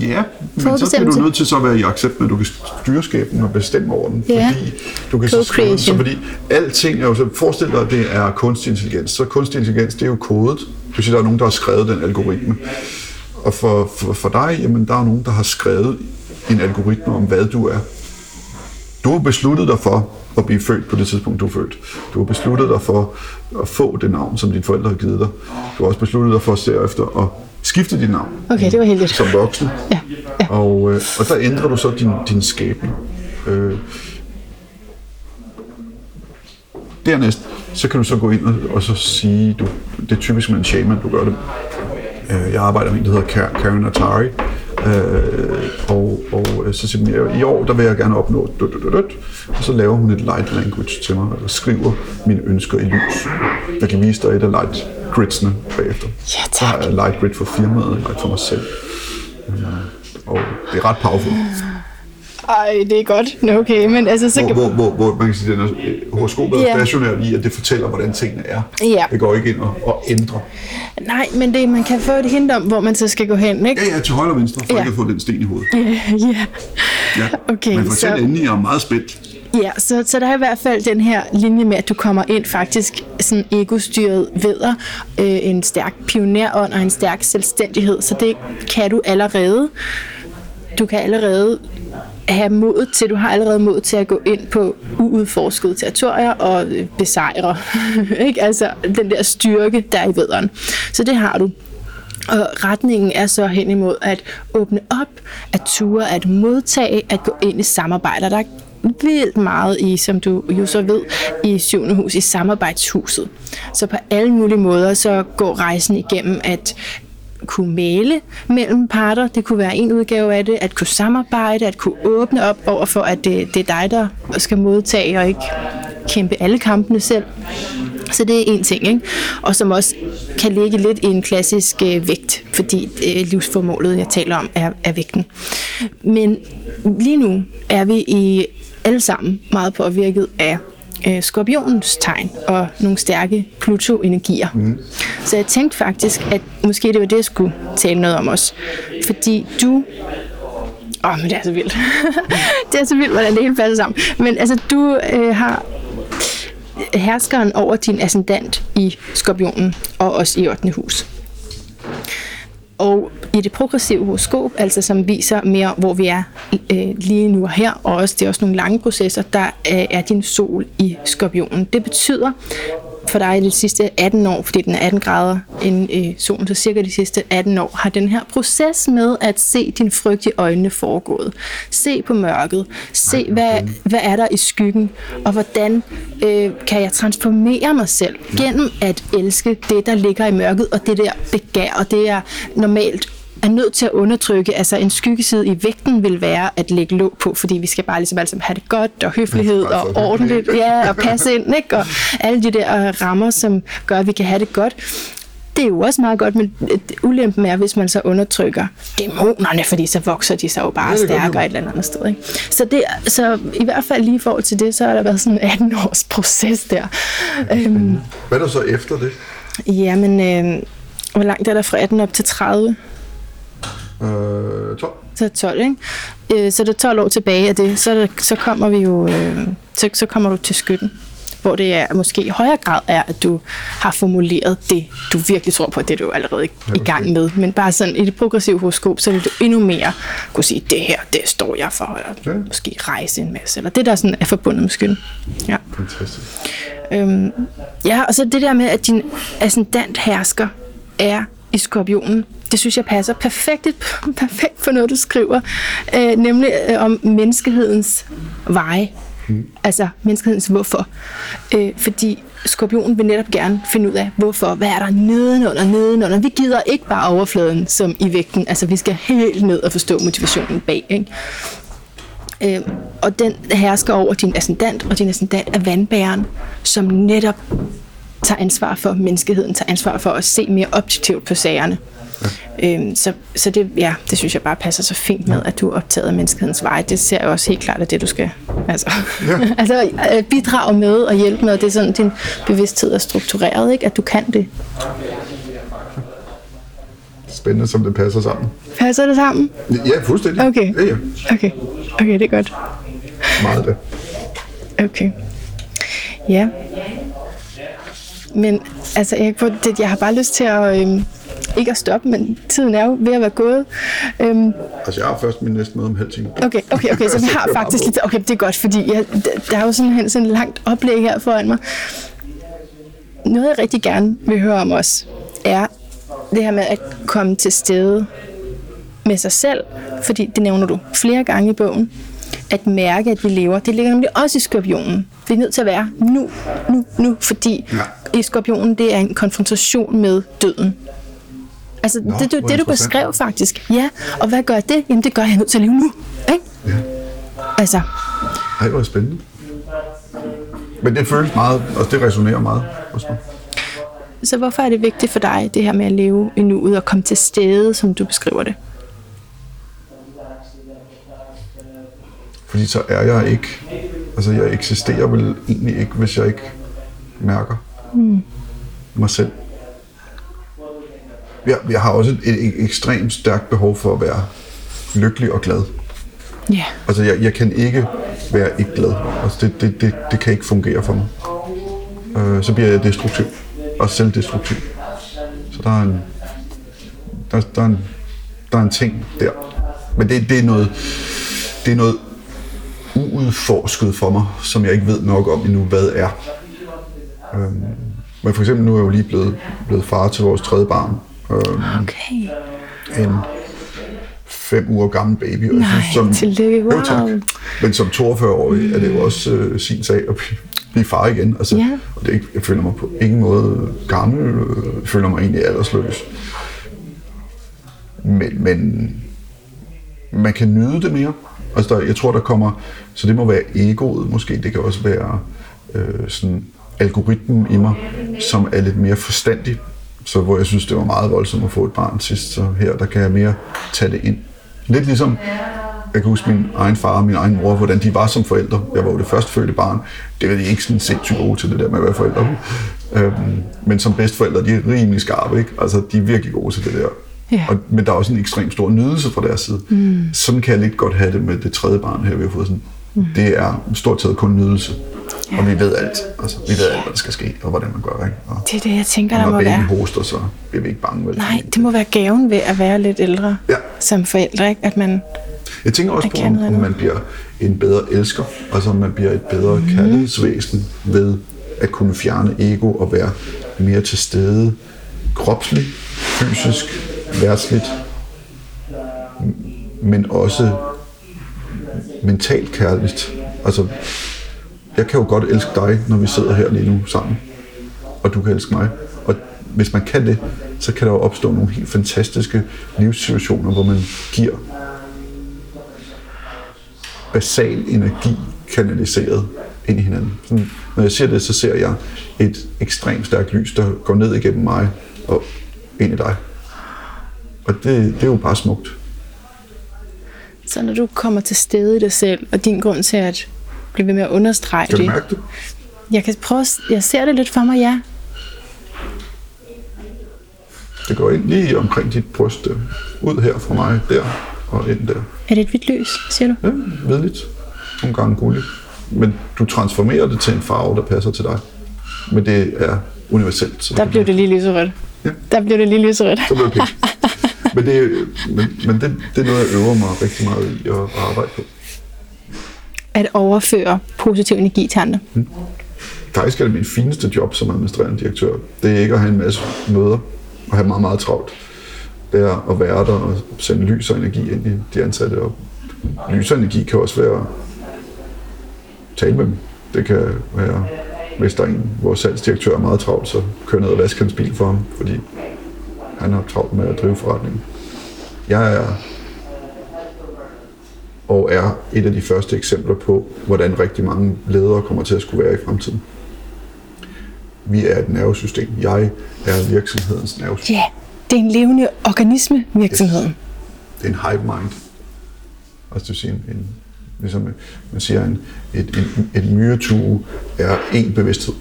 Ja, men så bliver du nødt til så at være i accept med, at du kan styre skæbnen og bestemme over den. Ja. Fordi du kan så skrive, så fordi alting er jo så, forestil dig, at det er kunstig intelligens. Så kunstig intelligens, det er jo kodet. Det vil sige, der er nogen, der har skrevet den algoritme. Og for, for, for dig, jamen, der er nogen, der har skrevet en algoritme om, hvad du er. Du har besluttet dig for at blive født på det tidspunkt, du er født. Du har besluttet dig for at få det navn, som dine forældre har givet dig. Du har også besluttet dig for at efter at skifte dit navn Okay, det var heldigt. som voksen. Ja, ja. Og, øh, og der ændrer du så din, din skæbne. Øh, dernæst, så kan du så gå ind og, og så sige, du, det er typisk med en shaman, du gør det. Øh, jeg arbejder med en, der hedder Kar- Karen Atari, Øh, og, og øh, så siger hun, "Ja, i år der vil jeg gerne opnå dut, dut, dut." og så laver hun et light language til mig, og skriver mine ønsker i lys. Jeg kan vise dig et af light gridsene bagefter. Ja, tak. Så har jeg light grid for firmaet, light for mig selv. Øh, Og det er ret powerful. Ej, det er godt. Nå, okay, men altså, så Hvor, kan... hvor, hvor, hvor man kan sige, at den er, horoskopet er Ja. stationært i, at det fortæller, hvordan tingene er. Ja. Det går ikke ind og, og ændrer. Nej, men det, man kan få et hint om, hvor man så skal gå hen, ikke? Ja, ja, til højre og venstre, for Ja. ikke at få den sten i hovedet. ja. Ja. Okay, Men fortæl så- endelig, jeg er meget spændt. Ja, så, så der er i hvert fald den her linje med, at du kommer ind faktisk sådan egostyret veder, øh, en stærk pionerånd og en stærk selvstændighed, så det kan du allerede. Du kan allerede have mod til, du har allerede mod til at gå ind på uudforskede territorier og øh, besejre. ikke? Altså den der styrke, der er i vederen. Så det har du. Og retningen er så hen imod at åbne op, at ture, at modtage, at gå ind i samarbejder. Der er vildt meget i, som du jo så ved, i syvende hus, i samarbejdshuset. Så på alle mulige måder, så går rejsen igennem at kunne male mellem parter. Det kunne være en udgave af det. At kunne samarbejde, at kunne åbne op over for, at det, det er dig, der skal modtage og ikke kæmpe alle kampene selv. Så det er en ting, ikke? og som også kan ligge lidt i en klassisk øh, vægt, fordi øh, livsformålet, jeg taler om, er, er vægten. Men lige nu er vi i alle sammen meget påvirket af øh, skorpionens tegn og nogle stærke Pluto-energier. Mm. Så jeg tænkte faktisk, at måske det var det, jeg skulle tale noget om også. Fordi du Åh, oh, men det er så vildt. det er så vildt, hvordan det hele passer sammen. Men altså, du øh, har herskeren over din ascendant i skorpionen, og også i 8. hus. Og i det progressive horoskop, altså som viser mere, hvor vi er øh, lige nu og her, og også, det er også nogle lange processer, der øh, er din sol i skorpionen. Det betyder for dig de sidste 18 år, fordi den er 18 grader inden øh, solen, så cirka de sidste 18 år, har den her proces med at se din frygt i øjnene foregået. Se på mørket. Se, hvad, hvad er der i skyggen, og hvordan øh, kan jeg transformere mig selv gennem at elske det, der ligger i mørket, og det der begær, og det er normalt er nødt til at undertrykke, altså en skyggeside i vægten vil være at lægge låg på, fordi vi skal bare ligesom sammen have det godt, og høflighed, og ordentligt, ja, og passe ind, ikke? og alle de der øh, rammer, som gør, at vi kan have det godt. Det er jo også meget godt, men øh, ulempen er, hvis man så undertrykker dæmonerne, fordi så vokser de sig jo bare stærkere et eller andet sted. Ikke? Så, det, så i hvert fald lige i forhold til det, så har der været sådan en 18 års proces der. Øhm, Hvad er der så efter det? jamen, øh, hvor langt er der fra 18 op til 30? Øh, 12. Så er det 12, ikke? Øh, så er der 12 år tilbage af det, så, er der, så kommer vi jo, øh, så, så kommer du til skytten hvor det er måske i højere grad er, at du har formuleret det, du virkelig tror på, det er du allerede i gang med. Men bare sådan i det progressive horoskop, så vil du endnu mere kunne sige, det her, det står jeg for, eller Ja. måske rejse en masse, eller det, der sådan er forbundet med skytten. Ja. Fantastisk. Øhm, ja, og så det der med, at din ascendant hersker er i skorpionen, det synes jeg passer perfekt, perfekt for noget, du skriver, øh, nemlig øh, om menneskehedens veje. Mm. Altså menneskehedens hvorfor. Øh, fordi skorpionen vil netop gerne finde ud af, hvorfor. Hvad er der nedenunder, nedenunder? Vi gider ikke bare overfladen som i vægten. Altså vi skal helt ned og forstå motivationen bag. Ikke? Øh, og den hersker over din ascendant, og din ascendant er vandbæren, som netop tager ansvar for menneskeheden, tager ansvar for at se mere objektivt på sagerne. Ja. Øhm, så så det, ja, det synes jeg bare passer så fint med, at du er optaget af menneskehedens vej. Det ser jeg også helt klart, at det du skal altså, ja. altså, øh, bidrage med og hjælpe med. Det er sådan, din bevidsthed er struktureret, ikke? at du kan det. Spændende, som det passer sammen. Passer det sammen? Ja, fuldstændig. Okay. Ja, ja. Okay, okay det er godt. Meget det. Okay. Ja. Men altså, jeg, det, jeg har bare lyst til at, øhm, ikke at stoppe, men tiden er jo ved at være gået. Øhm, Altså, jeg har først min næste møde om halv time. okay, okay, okay, så vi har faktisk lidt, okay, det er godt, fordi jeg, der- der er jo sådan, sådan et langt oplæg her foran mig. Noget, jeg rigtig gerne vil høre om os, er det her med at komme til stede med sig selv, fordi det nævner du flere gange i bogen, at mærke, at vi lever. Det ligger nemlig også i skorpionen. Vi er nødt til at være nu, nu, nu, fordi Ja. i skorpionen, det er en konfrontation med døden. Altså, Nå, det, det, det du beskrev faktisk. Ja, og hvad gør det? Jamen, det gør jeg nødt til at leve nu. Ikke? Ja. Altså, Ej, hvor spændende. Men det føles meget, og det resonerer meget hos mig. så hvorfor er det vigtigt for dig, det her med at leve i nuet og komme til stede, som du beskriver det? Fordi så er jeg ikke, altså jeg eksisterer vel egentlig ikke, hvis jeg ikke mærker mm. mig selv. Jeg, jeg har også et, et, ekstremt stærkt behov for at være lykkelig og glad. Ja. Altså jeg, jeg kan ikke være ikke glad. Altså det, det, det, det kan ikke fungere for mig. Øh, så bliver jeg destruktiv og selvdestruktiv. Så der er en, der, der er en, der er en ting der. Men det, det er noget, det er noget uudforsket for mig, som jeg ikke ved nok om endnu, hvad er. Øhm, men for eksempel nu er jeg jo lige blevet, blevet far til vores tredje barn. Øhm, Okay. en fem uger gammel baby. Og Nej, som, tillykke. Jo, tak. Wow. Men som 42-årig er det jo også øh, sin sag at blive, blive far igen. Altså, Ja. og det er ikke, jeg føler mig på ingen måde gammel. øh, Jeg føler mig egentlig aldersløs. Men, men man kan nyde det mere. Altså, der, jeg tror, der kommer... Så det må være egoet måske. Det kan også være øh, sådan algoritmen i mig, som er lidt mere forstandig. Så hvor jeg synes, det var meget voldsomt at få et barn sidst, så her der kan jeg mere tage det ind. Lidt ligesom, jeg kan huske min egen far og min egen mor, hvordan de var som forældre. Jeg var jo det førstfødte barn. Det var de ikke sådan sindssygt gode til det der med at være forældre. Øhm, men som bedsteforældre, de er rimelig skarpe, ikke? Altså, de er virkelig gode til det der. Ja. Og, men der er også en ekstremt stor nydelse fra deres side. Mm. Sådan kan jeg lidt godt have det med det tredje barn her, vi har fået sådan. Mm. Det er stort set kun nydelse. Ja. Og vi ved alt. Altså, vi ved alt, hvad der skal ske, og hvordan man gør. Ikke? Og Det er det, jeg tænker, der når må være. hoster, så bliver vi ikke bange. Vel? Nej, det må være gaven ved at være lidt ældre Ja. som forældre, ikke? At man, Jeg tænker også på, om, man bliver en bedre elsker, altså om man bliver et bedre mm. kærlighedsvæsen ved at kunne fjerne ego og være mere til stede kropsligt, fysisk, værtsligt, men også mentalt kærligt. Altså, jeg kan jo godt elske dig, når vi sidder her lige nu sammen, og du kan elske mig. Og hvis man kan det, så kan der jo opstå nogle helt fantastiske livssituationer, hvor man giver basal energi kanaliseret ind i hinanden. Sådan, når jeg ser det, så ser jeg et ekstremt stærkt lys, der går ned igennem mig og ind i dig. Og det, det er jo bare smukt. så når du kommer til stede i dig selv, og din grund til at blive ved med at understrege Kan du det. mærke det? Jeg kan prøve, at- jeg ser det lidt for mig, ja. Det går ind lige omkring dit bryst. der. Ud her fra mig, der og ind der. Er det et hvidt lys, siger du? Ja, hvidligt. Nogle gange gulligt. Men du transformerer det til en farve, der passer til dig. Men det er universelt. Så Der blev det lige lyserødt. Ja. Der blev det lige lyserødt. Så blev det pænt. Men, det, men, men det, det er noget, jeg øver mig rigtig meget i at arbejde på. At overføre positiv energi til andre. Faktisk er det min fineste job som administrerende direktør. Det er ikke at have en masse møder og have meget, meget travlt. Det er at være der og sende lys og energi ind i de ansatte. Og lys og energi kan også være tale med dem. Det kan være, hvis der er en, vores salgsdirektør er meget travlt, så kører ned og vasker hans bil for ham, fordi han har travlt med at drive forretningen. Jeg er og er et af de første eksempler på, hvordan rigtig mange ledere kommer til at skulle være i fremtiden. Vi er et nervesystem. Jeg er virksomhedens nervesystem. Ja, det er en levende organisme, virksomheden. Det er en hive mind. Altså det vil sige, en, en, ligesom man siger, en, et, en, et myretue er en bevidsthed.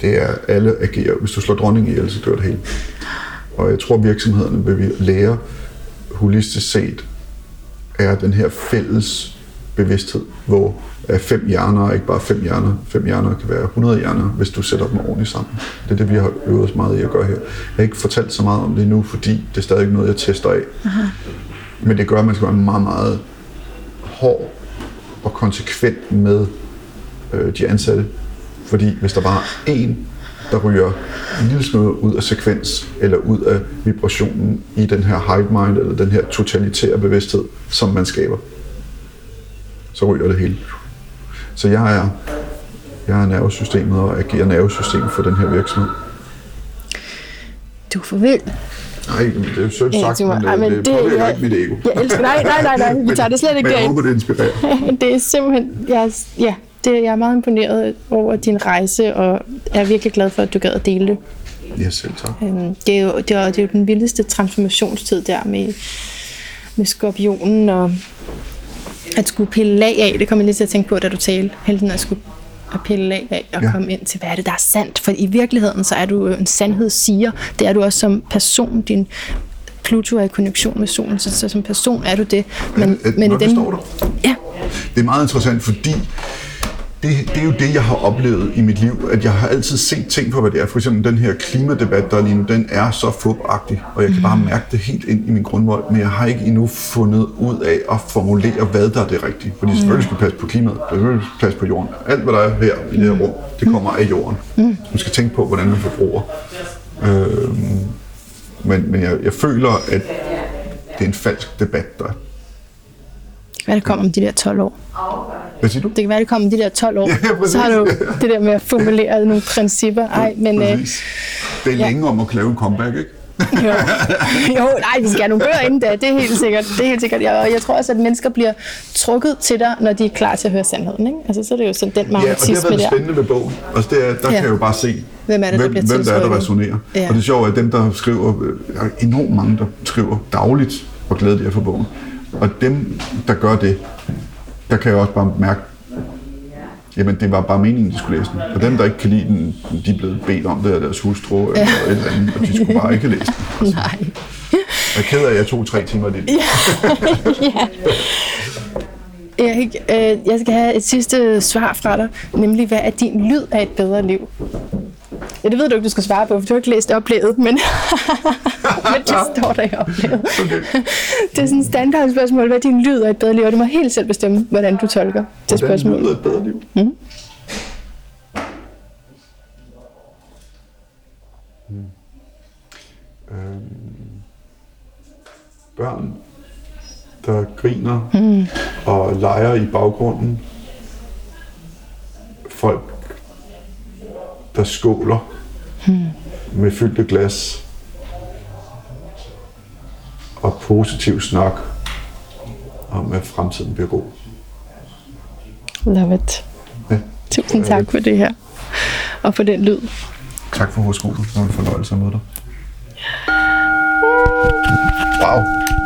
Det er alle agerer. Hvis du slår dronningen ihjel, så dør det hele. Og jeg tror, virksomhederne vil vi lære holistisk set, er den her fælles bevidsthed, hvor fem hjerner er ikke bare fem hjerner. Fem hjerner kan være 100 hjerner, hvis du sætter dem ordentligt sammen. Det er det, vi har øvet os meget i at gøre her. Jeg har ikke fortalt så meget om det nu, fordi det er stadig noget, jeg tester af. Aha. Men det gør, at man skal være meget, meget hård og konsekvent med øh, de ansatte. Fordi hvis der bare er én, der ryger en lille smule ud af sekvens, eller ud af vibrationen i den her hive mind, eller den her totalitære bevidsthed, som man skaber, så ryger det hele. Så jeg er, jeg er nervesystemet og agerer nervesystem for den her virksomhed. du er for vild. Nej, det er jo sødt Ja, sagt, må- men, ej, øh, men det, det- påvirker jeg- ikke mit ego. Jeg elsker, nej, nej, nej, nej, vi tager det slet ikke Men jeg håber, det inspirerer. det er simpelthen, jeg, ja, det, jeg er meget imponeret over din rejse, og er virkelig glad for, at du gad at dele det. Ja, selv tak. Øhm, Det er, jo, det, er, det er jo den vildeste transformationstid der med, med skorpionen, og at skulle pille lag af, det kommer jeg lige til at tænke på, da du talte, helden at skulle at pille lag af og Ja. komme ind til, hvad er det, der er sandt. For i virkeligheden, så er du en sandhedssiger. Det er du også som person. Din Pluto er i konjunktion med solen, så, så som person er du det. Men, Øh, men i den? Ja, Det er meget interessant, fordi det, det er jo det, jeg har oplevet i mit liv, at jeg har altid set ting for, hvad det er. For eksempel den her klimadebat, der er lige nu, den er så fupagtig, og jeg kan bare mærke det helt ind i min grundvold, men jeg har ikke endnu fundet ud af at formulere, hvad der er det rigtige. Fordi selvfølgelig skal vi passe på klimaet, selvfølgelig skal vi passe på jorden. Alt, hvad der er her i det her rum, det kommer af jorden. Man skal tænke på, hvordan man forbruger. Øhm, men men jeg, jeg føler, at det er en falsk debat, der er. være, det kommer om de der 12 år. Hvad siger du? Det kan være, det kommer om de der 12 år. Ja, præcis. så har du det der med at formulere nogle principper. Ej, men... Øh, Præcis. Det er længe om at lave en comeback, ikke? Jo, jo nej, vi skal have nogle bøger inden da, det er helt sikkert. Det er helt sikkert. Jeg, og jeg tror også, at mennesker bliver trukket til dig, når de er klar til at høre sandheden. Ikke? Altså, så er det jo sådan den Ja, og det har magnetisme været der. spændende ved bogen. Altså, det er, der Ja. kan jeg jo bare se, Hvem er det, der hvem, bliver hvem der er, der resonerer. Ja. Og det sjove er, at dem, der skriver, øh, der er enormt mange, der skriver dagligt, hvor glade de er for bogen. Og dem, der gør det, der kan jeg også bare mærke, jamen det var bare meningen, de skulle læse den. Og dem, der ikke kan lide den, de er blevet bedt om det af deres hustru eller et eller andet, og de skulle bare ikke læse den. Nej. Jeg er ked af, at jeg tog tre timer af det. Erik, øh, jeg skal have et sidste svar fra dig, nemlig hvad er din lyd af et bedre liv? Ja, det ved du ikke, du skal svare på, for du har ikke læst oplevet, men, men det står der i oplevet. Det er sådan et standardspørgsmål, hvad er din lyd af et bedre liv? Og du må helt selv bestemme, hvordan du tolker det Hvordan spørgsmål. lyder et bedre liv? Mm. Øhm, børn, der griner mm. og leger i baggrunden. Folk, der skåler mm. med fyldte glas. Og positiv snak om, at fremtiden bliver god. Love it. Ja. Tusind tak for det her. Og for den lyd. Tak for horoskopet. Det var en fornøjelse at møde dig. Wow.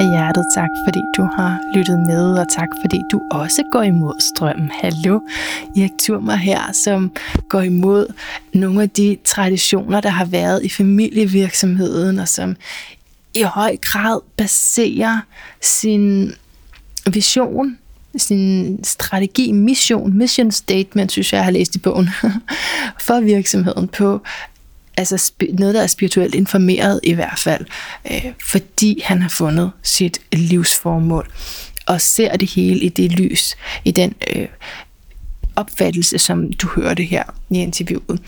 Af hjertet tak, fordi du har lyttet med, og tak, fordi du også går imod strømmen. Hallo, Erik Thurmer her, som går imod nogle af de traditioner, der har været i familievirksomheden, og som i høj grad baserer sin vision, sin strategi, mission, mission statement, synes jeg, jeg har læst i bogen, for virksomheden på altså spi- noget, der er spirituelt informeret i hvert fald, øh, fordi han har fundet sit livsformål og ser det hele i det lys, i den øh, opfattelse, som du hørte her i interviewet.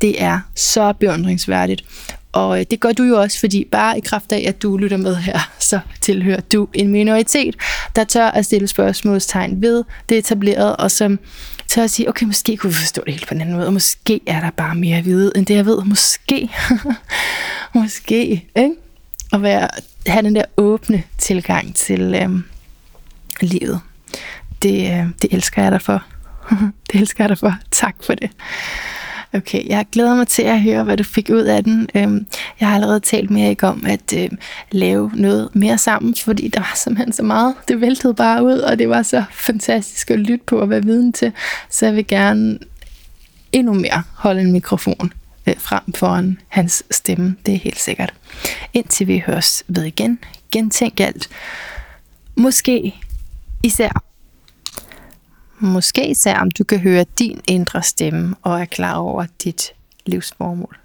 Det er så beundringsværdigt. Og øh, det gør du jo også, fordi bare i kraft af, at du lytter med her, så tilhører du en minoritet, der tør at stille spørgsmålstegn ved det etablerede, og som til at sige, okay, måske kunne vi forstå det helt på en anden måde, og måske er der bare mere at vide, end det jeg ved. Måske. måske, ikke? At være, have den der åbne tilgang til øhm, livet. Det, øh, det elsker jeg dig for. det elsker jeg dig for. Tak for det. Okay, jeg glæder mig til at høre, hvad du fik ud af den. Øhm, jeg har allerede talt med Erik om at øhm, lave noget mere sammen, fordi der var simpelthen så meget. Det væltede bare ud, og det var så fantastisk at lytte på og være viden til. Så jeg vil gerne endnu mere holde en mikrofon øh, frem foran hans stemme. Det er helt sikkert. Indtil vi høres ved igen. Gentænk alt. Måske især Måske især om du kan høre din indre stemme og er klar over dit livsformål.